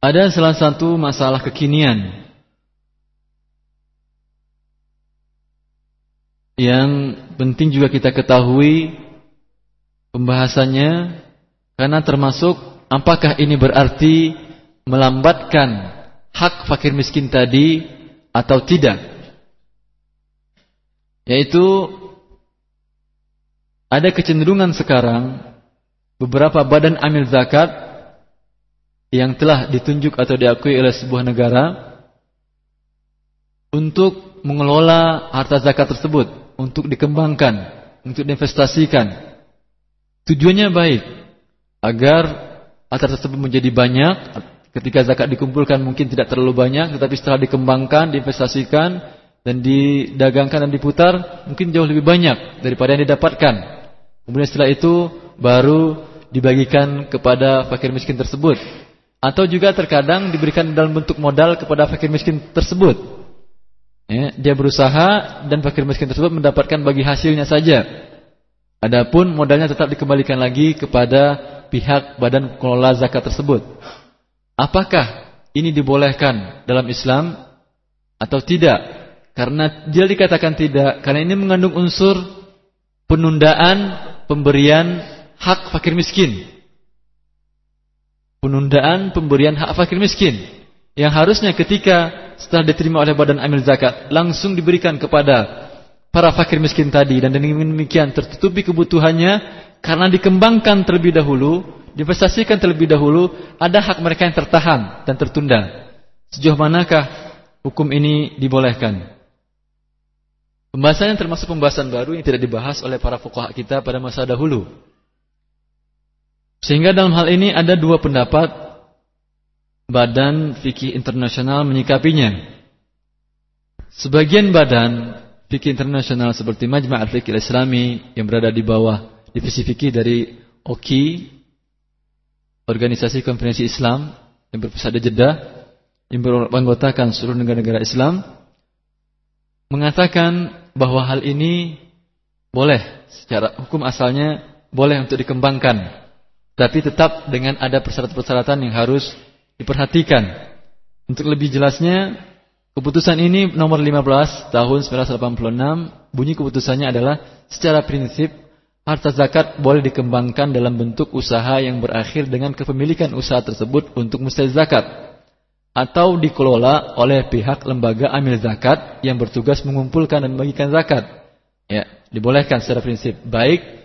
Ada salah satu masalah kekinian yang penting juga kita ketahui pembahasannya karena termasuk apakah ini berarti melambatkan hak fakir miskin tadi atau tidak. Yaitu ada kecenderungan sekarang beberapa badan amil zakat yang telah ditunjuk atau diakui oleh sebuah negara untuk mengelola harta zakat tersebut untuk dikembangkan, untuk diinvestasikan. Tujuannya baik agar harta tersebut menjadi banyak. Ketika zakat dikumpulkan mungkin tidak terlalu banyak, tetapi setelah dikembangkan, diinvestasikan dan didagangkan dan diputar, mungkin jauh lebih banyak daripada yang didapatkan. Kemudian setelah itu baru dibagikan kepada fakir miskin tersebut. Atau juga terkadang diberikan dalam bentuk modal kepada fakir miskin tersebut. Ya, dia berusaha dan fakir miskin tersebut mendapatkan bagi hasilnya saja. Adapun modalnya tetap dikembalikan lagi kepada pihak badan pengelola zakat tersebut. Apakah ini dibolehkan dalam Islam atau tidak? Karena dia dikatakan tidak, karena ini mengandung unsur penundaan pemberian hak fakir miskin. Penundaan pemberian hak fakir miskin yang harusnya ketika setelah diterima oleh badan amil zakat langsung diberikan kepada para fakir miskin tadi dan dengan demikian tertutupi kebutuhannya karena dikembangkan terlebih dahulu, divestasikan terlebih dahulu, ada hak mereka yang tertahan dan tertunda. Sejauh manakah hukum ini dibolehkan? Pembahasannya termasuk pembahasan baru yang tidak dibahas oleh para fuqaha kita pada masa dahulu. Sehingga dalam hal ini ada dua pendapat badan fikih internasional menyikapinya. Sebagian badan fikih internasional seperti Majma' al-Fikih Islami yang berada di bawah divisi fikih dari OKI, Organisasi Konferensi Islam yang berpusat di Jeddah, yang beranggotakan seluruh negara-negara Islam, mengatakan bahwa hal ini boleh secara hukum asalnya boleh untuk dikembangkan tapi tetap dengan ada persyaratan-persyaratan yang harus diperhatikan. Untuk lebih jelasnya, keputusan ini nomor 15 tahun 1986, bunyi keputusannya adalah secara prinsip harta zakat boleh dikembangkan dalam bentuk usaha yang berakhir dengan kepemilikan usaha tersebut untuk mustahil zakat atau dikelola oleh pihak lembaga amil zakat yang bertugas mengumpulkan dan membagikan zakat. Ya, dibolehkan secara prinsip baik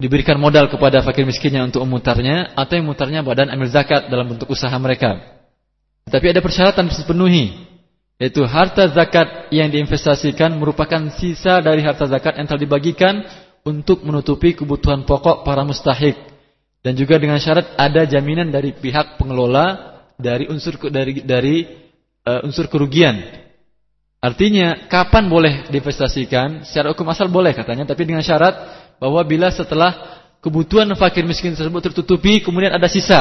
diberikan modal kepada fakir miskinnya untuk memutarnya atau yang memutarnya badan amil zakat dalam bentuk usaha mereka. Tapi ada persyaratan harus dipenuhi yaitu harta zakat yang diinvestasikan merupakan sisa dari harta zakat yang telah dibagikan untuk menutupi kebutuhan pokok para mustahik dan juga dengan syarat ada jaminan dari pihak pengelola dari unsur dari dari uh, unsur kerugian. Artinya kapan boleh diinvestasikan? Secara hukum asal boleh katanya, tapi dengan syarat bahwa bila setelah kebutuhan fakir miskin tersebut tertutupi kemudian ada sisa.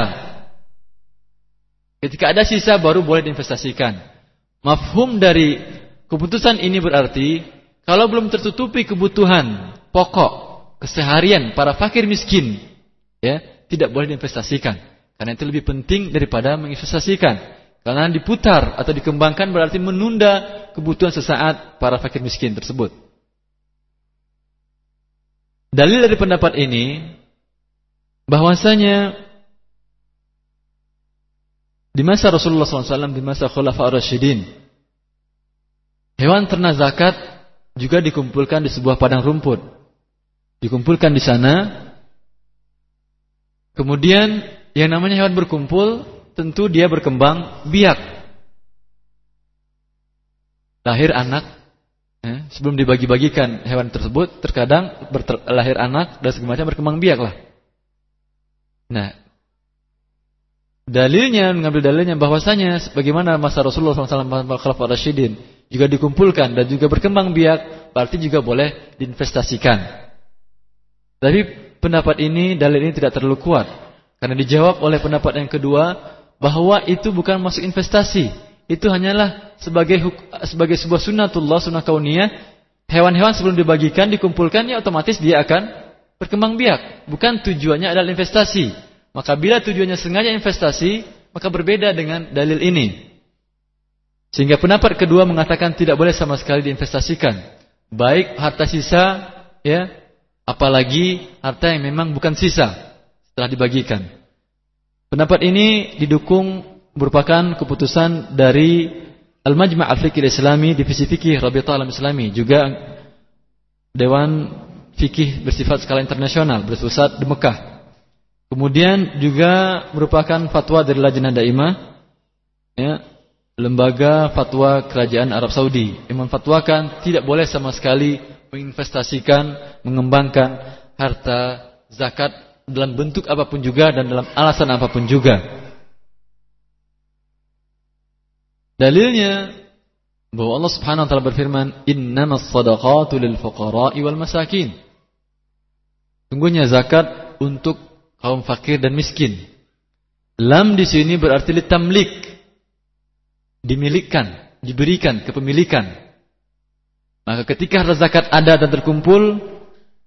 Ketika ada sisa baru boleh diinvestasikan. Mafhum dari keputusan ini berarti kalau belum tertutupi kebutuhan pokok keseharian para fakir miskin ya tidak boleh diinvestasikan karena itu lebih penting daripada menginvestasikan. Karena diputar atau dikembangkan berarti menunda kebutuhan sesaat para fakir miskin tersebut. Dalil dari pendapat ini bahwasanya di masa Rasulullah SAW, di masa Khulafa Rasyidin, hewan ternak zakat juga dikumpulkan di sebuah padang rumput. Dikumpulkan di sana. Kemudian yang namanya hewan berkumpul, tentu dia berkembang biak. Lahir anak Ya, sebelum dibagi-bagikan hewan tersebut, terkadang lahir anak dan segala macam berkembang biak lah. Nah, dalilnya mengambil dalilnya bahwasanya bagaimana masa Rasulullah SAW Khalifah Rasyidin juga dikumpulkan dan juga berkembang biak, berarti juga boleh diinvestasikan. Tapi pendapat ini, dalil ini tidak terlalu kuat karena dijawab oleh pendapat yang kedua bahwa itu bukan masuk investasi itu hanyalah sebagai sebagai sebuah sunnatullah, sunnah kauniyah. Hewan-hewan sebelum dibagikan, dikumpulkan, ya otomatis dia akan berkembang biak. Bukan tujuannya adalah investasi. Maka bila tujuannya sengaja investasi, maka berbeda dengan dalil ini. Sehingga pendapat kedua mengatakan tidak boleh sama sekali diinvestasikan. Baik harta sisa, ya, apalagi harta yang memang bukan sisa setelah dibagikan. Pendapat ini didukung merupakan keputusan dari Al-Majma' Al-Fiqh Islami Divisi Fikih Rabi'ah Alam Islami juga Dewan Fikih bersifat skala internasional berpusat di Mekah. Kemudian juga merupakan fatwa dari Lajnah Daimah ya, lembaga fatwa kerajaan Arab Saudi yang memfatwakan tidak boleh sama sekali menginvestasikan, mengembangkan harta zakat dalam bentuk apa pun juga dan dalam alasan apa pun juga. Dalilnya bahwa Allah Subhanahu wa taala berfirman, "Innamas shadaqatu lil fuqara'i wal masakin." Sungguhnya zakat untuk kaum fakir dan miskin. Lam di sini berarti litamlik. Dimilikkan, diberikan kepemilikan. Maka ketika harta zakat ada dan terkumpul,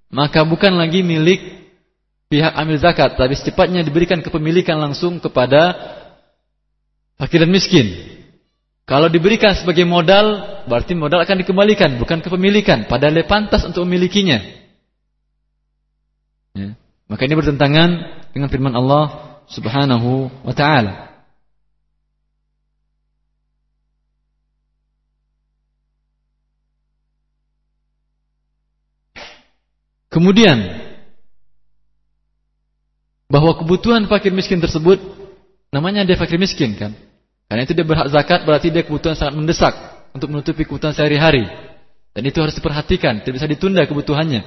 maka bukan lagi milik pihak amil zakat, tapi secepatnya diberikan kepemilikan langsung kepada fakir dan miskin. Kalau diberikan sebagai modal, berarti modal akan dikembalikan, bukan kepemilikan. Padahal pantas untuk memilikinya. Ya. Maka ini bertentangan dengan firman Allah Subhanahu wa taala. Kemudian bahwa kebutuhan fakir miskin tersebut namanya dia fakir miskin kan? Karena itu dia berhak zakat berarti dia kebutuhan sangat mendesak untuk menutupi kebutuhan sehari-hari. Dan itu harus diperhatikan, tidak bisa ditunda kebutuhannya.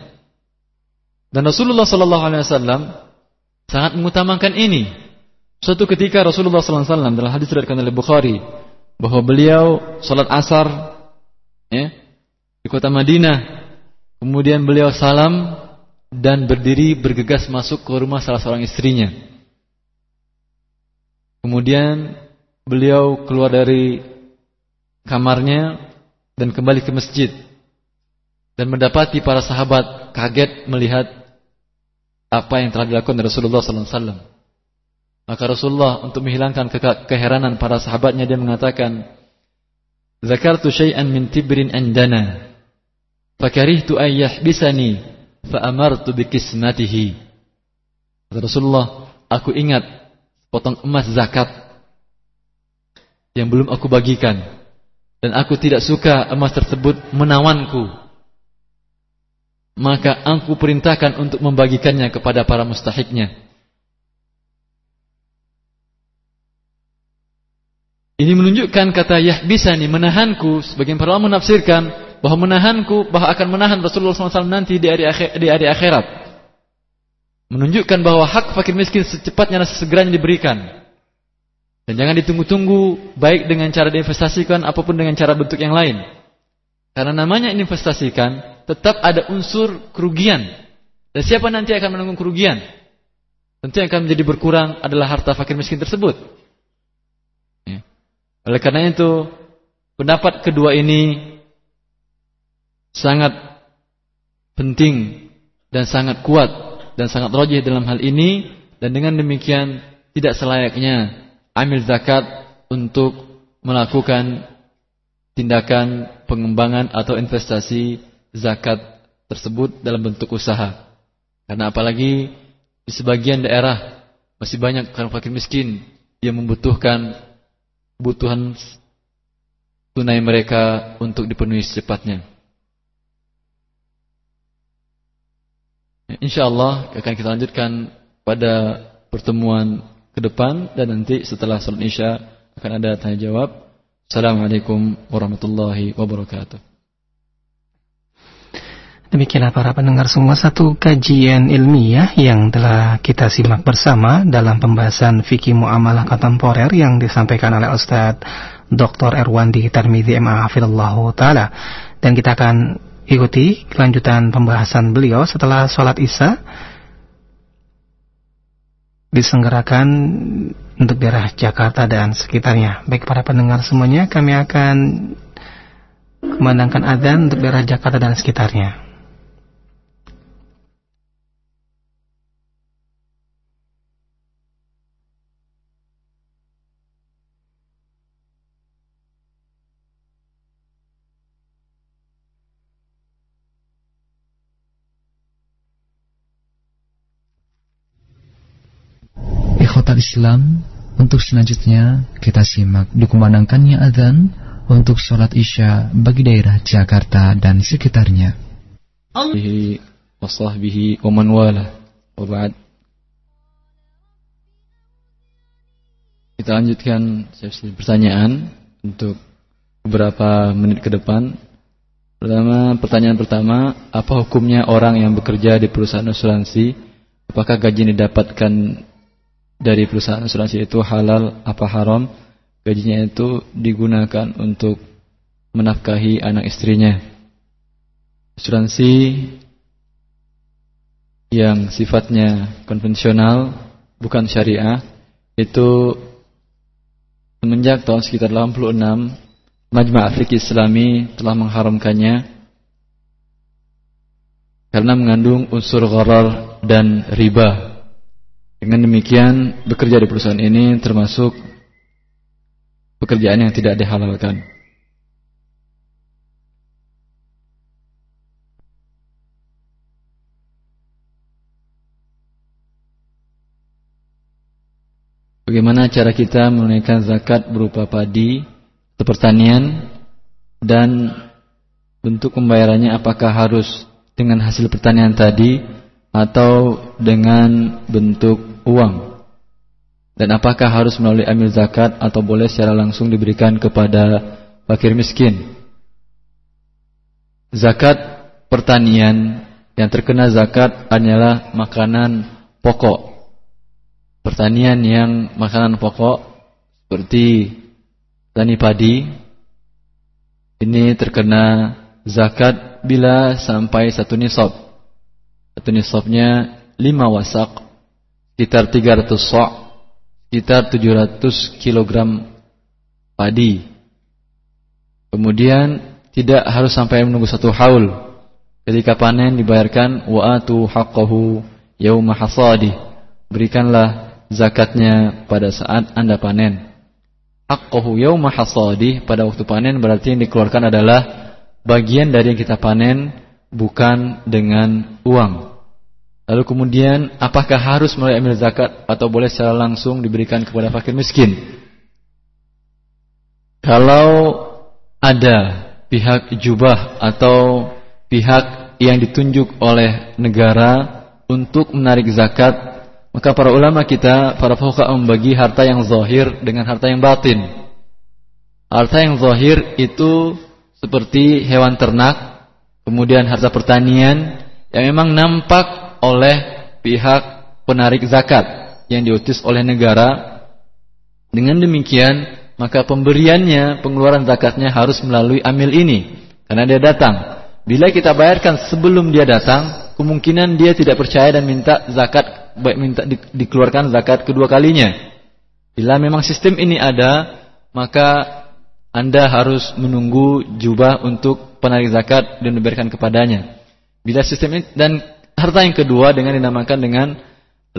Dan Rasulullah sallallahu alaihi wasallam sangat mengutamakan ini. Suatu ketika Rasulullah sallallahu alaihi wasallam dalam hadis diriwayatkan oleh Bukhari bahwa beliau salat asar ya, di kota Madinah. Kemudian beliau salam dan berdiri bergegas masuk ke rumah salah seorang istrinya. Kemudian beliau keluar dari kamarnya dan kembali ke masjid dan mendapati para sahabat kaget melihat apa yang telah dilakukan Rasulullah sallallahu alaihi wasallam. Maka Rasulullah untuk menghilangkan ke keheranan para sahabatnya dia mengatakan, "Zakartu syai'an min tibrin andana, fakarihtu an yahbisani, fa amartu bikismatihi." Kata Rasulullah, "Aku ingat potong emas zakat yang belum aku bagikan dan aku tidak suka emas tersebut menawanku." maka aku perintahkan untuk membagikannya kepada para mustahiknya. Ini menunjukkan kata yahbisani menahanku sebagian para ulama menafsirkan bahwa menahanku bahwa akan menahan Rasulullah SAW nanti di hari, akhir, di hari akhirat. Menunjukkan bahwa hak fakir miskin secepatnya dan sesegeranya diberikan. Dan jangan ditunggu-tunggu baik dengan cara diinvestasikan apa pun dengan cara bentuk yang lain. Karena namanya investasikan tetap ada unsur kerugian. Dan siapa nanti akan menanggung kerugian? Tentu yang akan menjadi berkurang adalah harta fakir miskin tersebut. Ya. Oleh karena itu, pendapat kedua ini sangat penting dan sangat kuat dan sangat rojih dalam hal ini dan dengan demikian tidak selayaknya amil zakat untuk melakukan tindakan pengembangan atau investasi zakat tersebut dalam bentuk usaha. Karena apalagi di sebagian daerah masih banyak orang fakir miskin yang membutuhkan kebutuhan tunai mereka untuk dipenuhi secepatnya. Insya Allah akan kita lanjutkan pada pertemuan ke depan dan nanti setelah salat isya akan ada tanya jawab. Assalamualaikum warahmatullahi wabarakatuh. Demikianlah para pendengar semua satu kajian ilmiah yang telah kita simak bersama dalam pembahasan fikih muamalah kontemporer yang disampaikan oleh Ustadz Dr. Erwandi Tarmidhi MA Hafidullah Ta'ala. Dan kita akan ikuti kelanjutan pembahasan beliau setelah sholat isya disenggarakan untuk daerah Jakarta dan sekitarnya. Baik para pendengar semuanya, kami akan memandangkan adzan untuk daerah Jakarta dan sekitarnya. Ikhwatal Islam, untuk selanjutnya kita simak dikumandangkannya azan untuk sholat isya bagi daerah Jakarta dan sekitarnya. Kita lanjutkan sesi pertanyaan untuk beberapa menit ke depan. Pertama, pertanyaan pertama, apa hukumnya orang yang bekerja di perusahaan asuransi? Apakah gaji didapatkan dari perusahaan asuransi itu halal apa haram gajinya itu digunakan untuk menafkahi anak istrinya. Asuransi yang sifatnya konvensional bukan syariah itu semenjak tahun sekitar 86 Majma' Afrik Islami telah mengharamkannya karena mengandung unsur gharar dan riba dengan demikian, bekerja di perusahaan ini termasuk pekerjaan yang tidak dihalalkan. Bagaimana cara kita menunaikan zakat berupa padi atau pertanian dan bentuk pembayarannya apakah harus dengan hasil pertanian tadi atau dengan bentuk uang? Dan apakah harus melalui amil zakat atau boleh secara langsung diberikan kepada fakir miskin? Zakat pertanian yang terkena zakat hanyalah makanan pokok. Pertanian yang makanan pokok seperti tani padi ini terkena zakat bila sampai satu nisab. Satu nisabnya lima wasak, sekitar 300 sok, sekitar 700 kilogram padi. Kemudian tidak harus sampai menunggu satu haul. Ketika panen dibayarkan wa atu haqqahu yauma hasadi. Berikanlah zakatnya pada saat Anda panen. Haqqahu yauma hasadi pada waktu panen berarti yang dikeluarkan adalah bagian dari yang kita panen bukan dengan uang. Lalu kemudian apakah harus mulai ambil zakat atau boleh secara langsung diberikan kepada fakir miskin? Kalau ada pihak jubah atau pihak yang ditunjuk oleh negara untuk menarik zakat, maka para ulama kita, para fuqaha membagi harta yang zahir dengan harta yang batin. Harta yang zahir itu seperti hewan ternak, kemudian harta pertanian yang memang nampak oleh pihak penarik zakat yang diutus oleh negara. Dengan demikian, maka pemberiannya, pengeluaran zakatnya harus melalui amil ini. Karena dia datang. Bila kita bayarkan sebelum dia datang, kemungkinan dia tidak percaya dan minta zakat, baik minta di, dikeluarkan zakat kedua kalinya. Bila memang sistem ini ada, maka anda harus menunggu jubah untuk penarik zakat dan diberikan kepadanya. Bila sistem ini dan Harta yang kedua dengan dinamakan dengan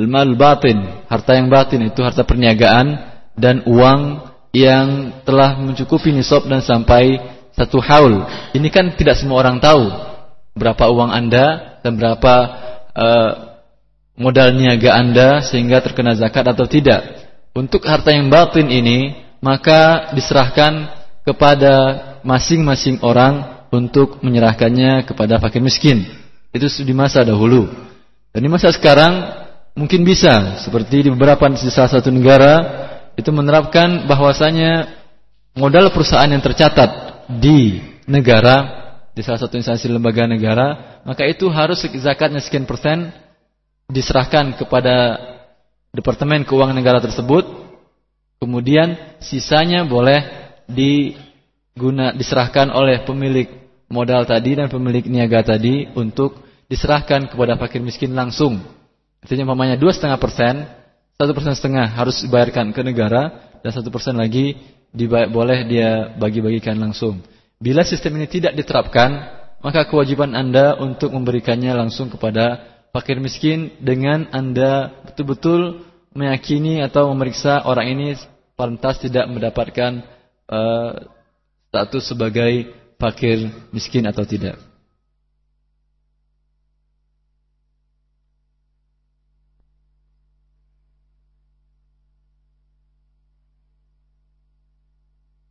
mal batin. Harta yang batin itu harta perniagaan dan uang yang telah mencukupi nisab dan sampai satu haul. Ini kan tidak semua orang tahu berapa uang Anda dan berapa uh, modal niaga Anda sehingga terkena zakat atau tidak. Untuk harta yang batin ini maka diserahkan kepada masing-masing orang untuk menyerahkannya kepada fakir miskin. Itu di masa dahulu. Dan di masa sekarang mungkin bisa seperti di beberapa di salah satu negara itu menerapkan bahwasanya modal perusahaan yang tercatat di negara di salah satu instansi lembaga negara, maka itu harus zakatnya sekian persen diserahkan kepada Departemen Keuangan Negara tersebut. Kemudian sisanya boleh diguna diserahkan oleh pemilik modal tadi dan pemilik niaga tadi untuk diserahkan kepada fakir miskin langsung. Artinya umpamanya dua setengah persen, satu persen setengah harus dibayarkan ke negara dan satu persen lagi dibayar, boleh dia bagi-bagikan langsung. Bila sistem ini tidak diterapkan, maka kewajiban anda untuk memberikannya langsung kepada fakir miskin dengan anda betul-betul meyakini atau memeriksa orang ini pantas tidak mendapatkan uh, status sebagai fakir miskin atau tidak.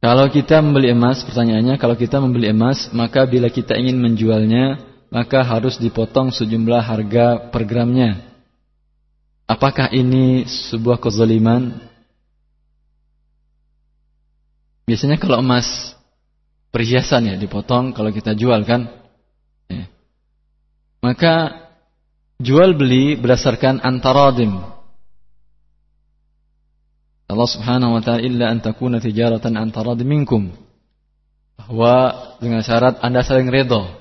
Kalau kita membeli emas, pertanyaannya kalau kita membeli emas, maka bila kita ingin menjualnya, maka harus dipotong sejumlah harga per gramnya. Apakah ini sebuah kezaliman? Biasanya kalau emas perhiasan ya dipotong kalau kita jual kan. Ya. Maka jual beli berdasarkan antaradim Allah Subhanahu wa taala illa an takuna tijaratan an tarad minkum. Bahwa dengan syarat Anda saling redha.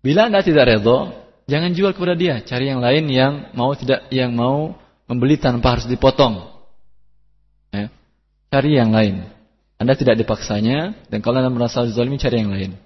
Bila Anda tidak redha, jangan jual kepada dia, cari yang lain yang mau tidak yang mau membeli tanpa harus dipotong. Ya. Cari yang lain. Anda tidak dipaksanya dan kalau Anda merasa zalimi cari yang lain.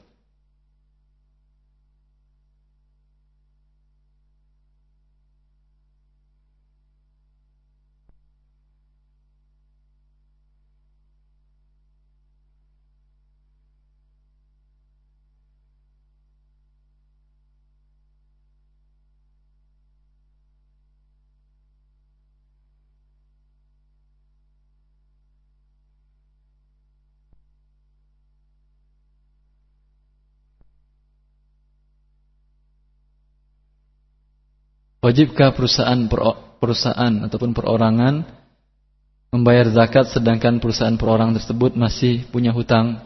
Wajibkah perusahaan perusahaan ataupun perorangan membayar zakat sedangkan perusahaan perorangan tersebut masih punya hutang?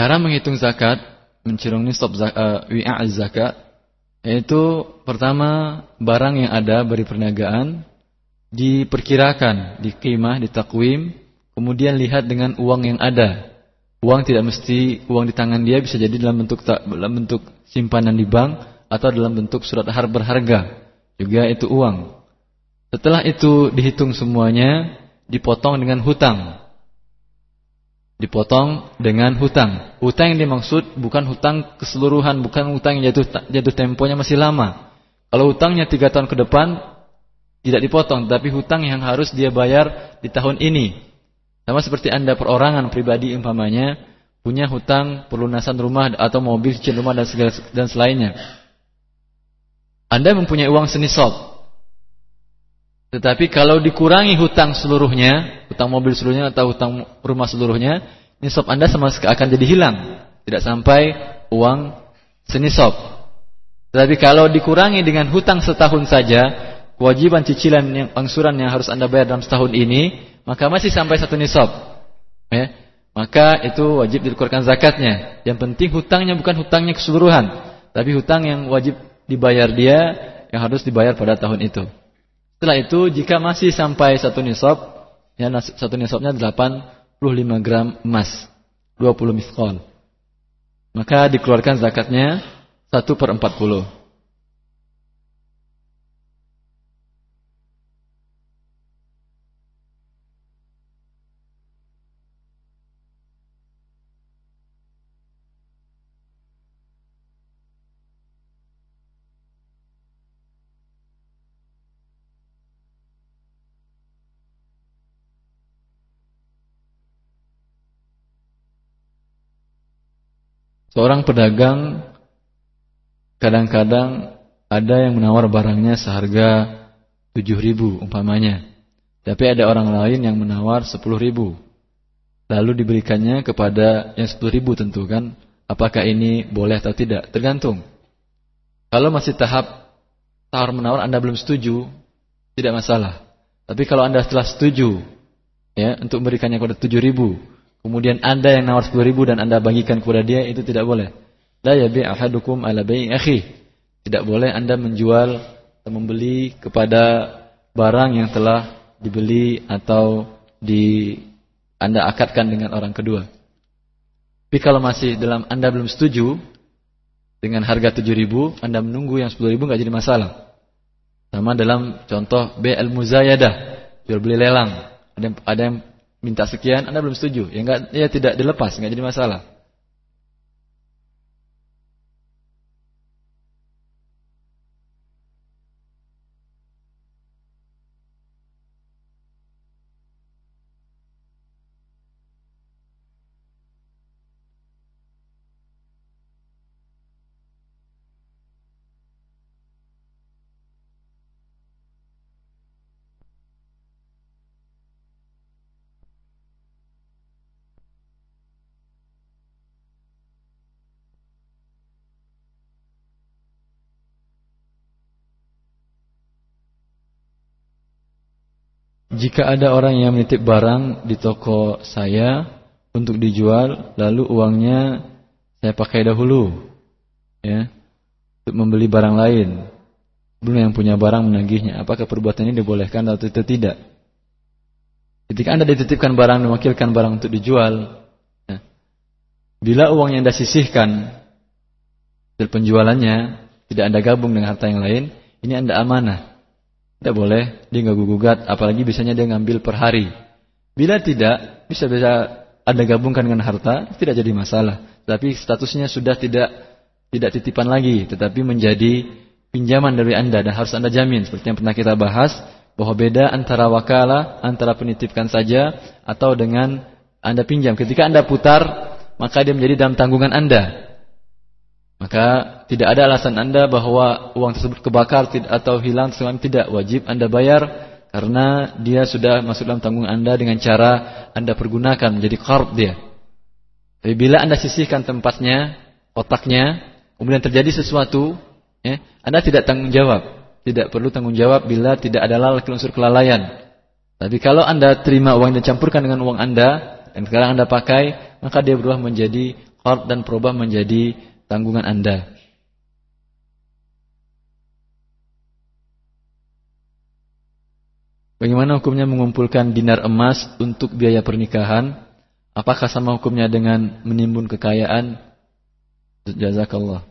Cara menghitung zakat mencirung nisab uh, wi'a zakat yaitu pertama barang yang ada beri perniagaan diperkirakan, dikimah, ditakwim, kemudian lihat dengan uang yang ada. Uang tidak mesti uang di tangan dia bisa jadi dalam bentuk dalam bentuk simpanan di bank atau dalam bentuk surat har berharga. Juga itu uang. Setelah itu dihitung semuanya, dipotong dengan hutang dipotong dengan hutang. Hutang yang dimaksud bukan hutang keseluruhan, bukan hutang yang jatuh jatuh temponya masih lama. Kalau hutangnya tiga tahun ke depan tidak dipotong, tapi hutang yang harus dia bayar di tahun ini. Sama seperti anda perorangan pribadi umpamanya punya hutang pelunasan rumah atau mobil cicil rumah dan segala dan selainnya. Anda mempunyai uang senisab, tetapi kalau dikurangi hutang seluruhnya, hutang mobil seluruhnya atau hutang rumah seluruhnya, nisab Anda sama sekali akan jadi hilang. Tidak sampai uang senisab. Tetapi kalau dikurangi dengan hutang setahun saja, kewajiban cicilan yang angsuran yang harus Anda bayar dalam setahun ini, maka masih sampai satu nisab. Ya. Maka itu wajib dikeluarkan zakatnya. Yang penting hutangnya bukan hutangnya keseluruhan, tapi hutang yang wajib dibayar dia yang harus dibayar pada tahun itu. Setelah itu jika masih sampai satu nisab, ya satu nisabnya 85 gram emas, 20 miskol. Maka dikeluarkan zakatnya 1 per 40. Seorang pedagang kadang-kadang ada yang menawar barangnya seharga 7.000 umpamanya. Tapi ada orang lain yang menawar 10.000. Lalu diberikannya kepada yang 10.000 tentu kan. Apakah ini boleh atau tidak? Tergantung. Kalau masih tahap tawar menawar Anda belum setuju, tidak masalah. Tapi kalau Anda setelah setuju ya untuk memberikannya kepada 7.000 Kemudian anda yang nawar 10 ribu dan anda bagikan kepada dia itu tidak boleh. La yabi ahadukum ala bayi akhi. Tidak boleh anda menjual atau membeli kepada barang yang telah dibeli atau di anda akadkan dengan orang kedua. Tapi kalau masih dalam anda belum setuju dengan harga 7 ribu, anda menunggu yang 10 ribu nggak jadi masalah. Sama dalam contoh BL Muzayadah, jual beli lelang. Ada yang, ada yang minta sekian, Anda belum setuju. Ya enggak ya tidak dilepas, enggak jadi masalah. Jika ada orang yang menitip barang di toko saya untuk dijual, lalu uangnya saya pakai dahulu, ya, untuk membeli barang lain. Belum yang punya barang menagihnya. Apakah perbuatan ini dibolehkan atau tidak? Ketika anda dititipkan barang, mewakilkan barang untuk dijual, ya, bila uang yang anda sisihkan dari penjualannya tidak anda gabung dengan harta yang lain, ini anda amanah. Tidak boleh dia nggak gugat, apalagi bisanya dia ngambil per hari. Bila tidak, bisa bisa Anda gabungkan dengan harta, tidak jadi masalah. Tapi statusnya sudah tidak tidak titipan lagi, tetapi menjadi pinjaman dari Anda dan harus Anda jamin seperti yang pernah kita bahas bahwa beda antara wakala, antara penitipkan saja atau dengan Anda pinjam. Ketika Anda putar, maka dia menjadi dalam tanggungan Anda. Maka tidak ada alasan Anda bahwa uang tersebut kebakar atau hilang selama tidak wajib Anda bayar karena dia sudah masuk dalam tanggung Anda dengan cara Anda pergunakan menjadi qard dia. Tapi bila Anda sisihkan tempatnya, otaknya, kemudian terjadi sesuatu, Ya, anda tidak tanggung jawab. Tidak perlu tanggung jawab bila tidak ada unsur kelalaian. Tapi kalau Anda terima uang dan campurkan dengan uang Anda dan sekarang Anda pakai, maka dia berubah menjadi qard dan berubah menjadi tanggungan Anda. Bagaimana hukumnya mengumpulkan dinar emas untuk biaya pernikahan? Apakah sama hukumnya dengan menimbun kekayaan? Jazakallah.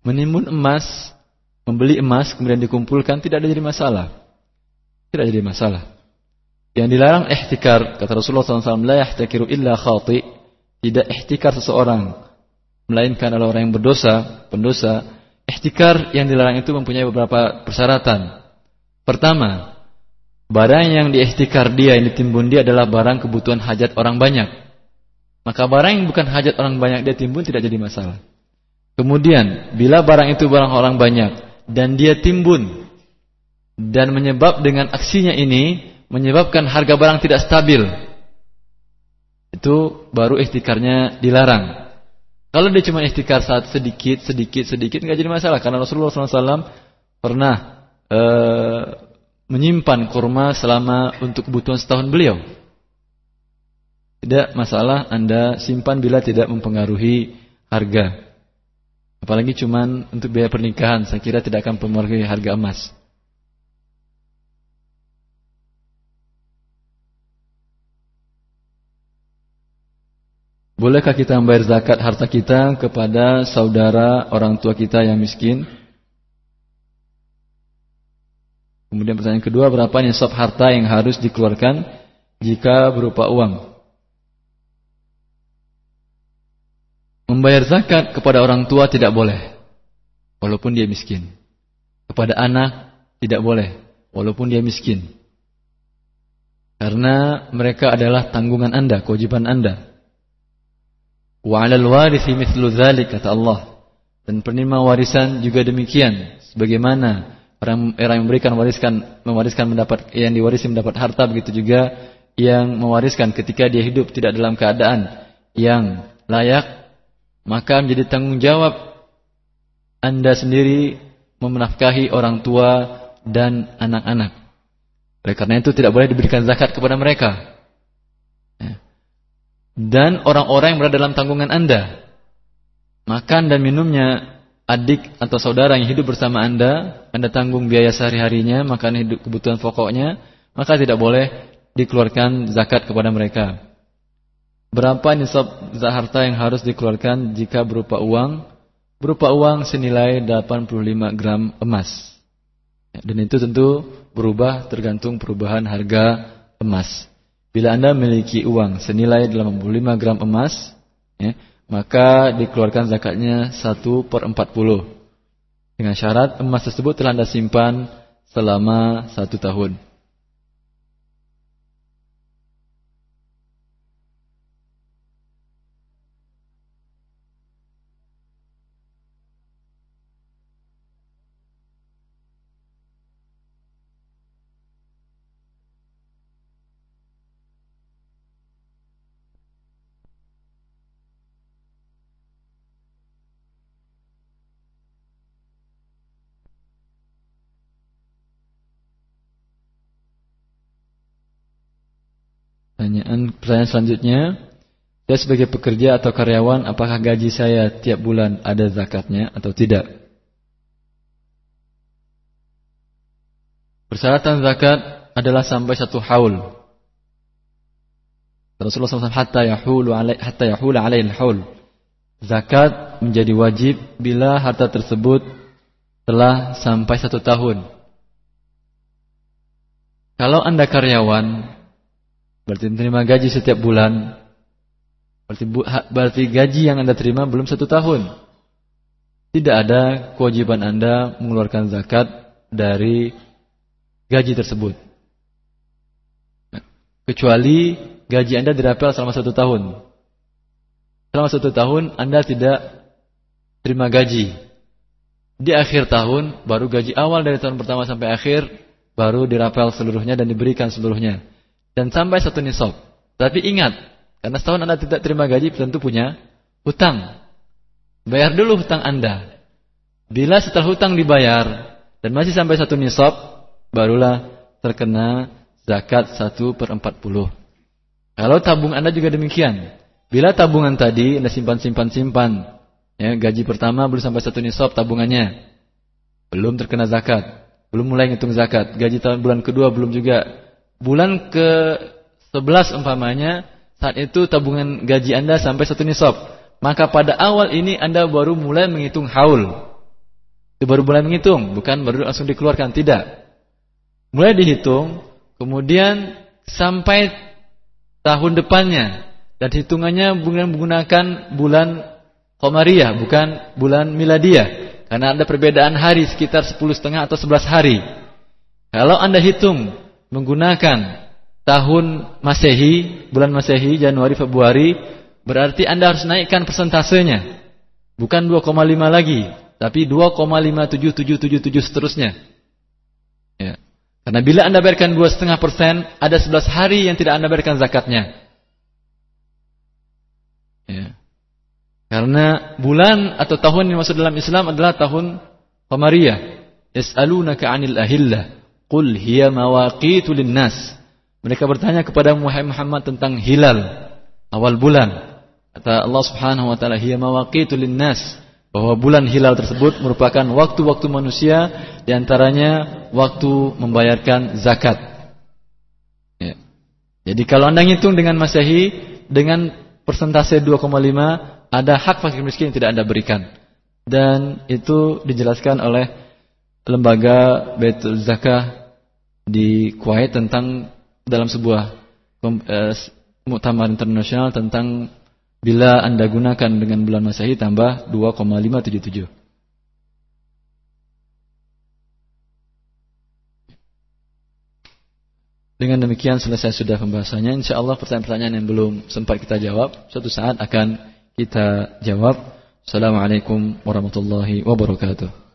Menimbun emas, membeli emas kemudian dikumpulkan tidak ada jadi masalah. Tidak jadi masalah. Yang dilarang ihtikar, kata Rasulullah SAW, la illa khati. Tidak ihtikar seseorang, melainkan adalah orang yang berdosa, pendosa. Ihtikar yang dilarang itu mempunyai beberapa persyaratan. Pertama, barang yang diihtikar dia, yang ditimbun dia adalah barang kebutuhan hajat orang banyak. Maka barang yang bukan hajat orang banyak dia timbun tidak jadi masalah. Kemudian, bila barang itu barang orang banyak dan dia timbun dan menyebab dengan aksinya ini menyebabkan harga barang tidak stabil. Itu baru ikhtikarnya dilarang. Kalau dia cuma ikhtikar saat sedikit, sedikit, sedikit nggak jadi masalah karena Rasulullah SAW pernah e, menyimpan kurma selama untuk kebutuhan setahun beliau. Tidak masalah Anda simpan bila tidak mempengaruhi harga. Apalagi cuma untuk biaya pernikahan, saya kira tidak akan mempengaruhi harga emas. Bolehkah kita membayar zakat harta kita kepada saudara orang tua kita yang miskin? Kemudian pertanyaan kedua, berapa nisab harta yang harus dikeluarkan jika berupa uang? Membayar zakat kepada orang tua tidak boleh, walaupun dia miskin. Kepada anak tidak boleh, walaupun dia miskin. Karena mereka adalah tanggungan anda, kewajiban anda. Wa 'alal warithi mithlu dzalik kata Allah. Dan penerima warisan juga demikian. Sebagaimana orang, orang yang memberikan wariskan mewariskan mendapat yang diwarisi mendapat harta begitu juga yang mewariskan ketika dia hidup tidak dalam keadaan yang layak maka menjadi tanggung jawab Anda sendiri memenafkahi orang tua dan anak-anak. Oleh karena itu tidak boleh diberikan zakat kepada mereka dan orang-orang yang berada dalam tanggungan Anda. Makan dan minumnya adik atau saudara yang hidup bersama Anda, Anda tanggung biaya sehari-harinya, makan hidup kebutuhan pokoknya, maka tidak boleh dikeluarkan zakat kepada mereka. Berapa nisab harta yang harus dikeluarkan jika berupa uang? Berupa uang senilai 85 gram emas. Dan itu tentu berubah tergantung perubahan harga emas. Bila Anda memiliki uang senilai 85 gram emas, ya, maka dikeluarkan zakatnya 1 per 40. Dengan syarat emas tersebut telah Anda simpan selama satu tahun. Pertanyaan, selanjutnya, saya sebagai pekerja atau karyawan, apakah gaji saya tiap bulan ada zakatnya atau tidak? Persyaratan zakat adalah sampai satu haul. Rasulullah SAW hatta yahulu alai hatta yahula alaihi haul. Zakat menjadi wajib bila harta tersebut telah sampai satu tahun. Kalau anda karyawan Berarti menerima gaji setiap bulan. Berarti, berarti gaji yang Anda terima belum satu tahun. Tidak ada kewajiban Anda mengeluarkan zakat dari gaji tersebut. Kecuali gaji Anda dirapel selama satu tahun. Selama satu tahun Anda tidak terima gaji. Di akhir tahun baru gaji awal dari tahun pertama sampai akhir baru dirapel seluruhnya dan diberikan seluruhnya dan sampai satu nisab. Tapi ingat, karena setahun Anda tidak terima gaji tentu punya hutang. Bayar dulu hutang Anda. Bila setelah hutang dibayar dan masih sampai satu nisab, barulah terkena zakat satu per empat puluh. Kalau tabung Anda juga demikian. Bila tabungan tadi Anda simpan-simpan-simpan, ya, gaji pertama belum sampai satu nisab tabungannya. Belum terkena zakat. Belum mulai ngitung zakat. Gaji tahun bulan kedua belum juga. Bulan ke 11 umpamanya, saat itu tabungan gaji Anda sampai satu nisab. Maka pada awal ini Anda baru mulai menghitung haul. Itu baru mulai menghitung, bukan baru langsung dikeluarkan, tidak. Mulai dihitung, kemudian sampai tahun depannya dan hitungannya menggunakan bulan Qamariyah bukan bulan Miladiyah karena ada perbedaan hari sekitar 10 setengah atau 11 hari. Kalau Anda hitung menggunakan tahun Masehi, bulan Masehi Januari Februari, berarti Anda harus naikkan persentasenya. Bukan 2,5 lagi, tapi 2,57777 seterusnya. Ya. Karena bila anda bayarkan 2,5 persen, ada 11 hari yang tidak anda bayarkan zakatnya. Ya. Karena bulan atau tahun yang masuk dalam Islam adalah tahun Qamariyah. Yas'alunaka 'anil ahillah. Qul hiya mawaqitu nas. Mereka bertanya kepada Muhammad tentang hilal, awal bulan. Kata Allah Subhanahu wa taala, "Hiya mawaqitu nas." bahwa bulan hilal tersebut merupakan waktu-waktu manusia di antaranya waktu membayarkan zakat. Ya. Jadi kalau anda ngitung dengan masehi dengan persentase 2,5 ada hak fakir miskin yang tidak anda berikan dan itu dijelaskan oleh lembaga Baitul Zakah di Kuwait tentang dalam sebuah eh, muktamar internasional tentang Bila Anda gunakan dengan bulan Masehi tambah 2,577. Dengan demikian selesai sudah pembahasannya. Insya Allah pertanyaan-pertanyaan yang belum sempat kita jawab, suatu saat akan kita jawab. Assalamualaikum warahmatullahi wabarakatuh.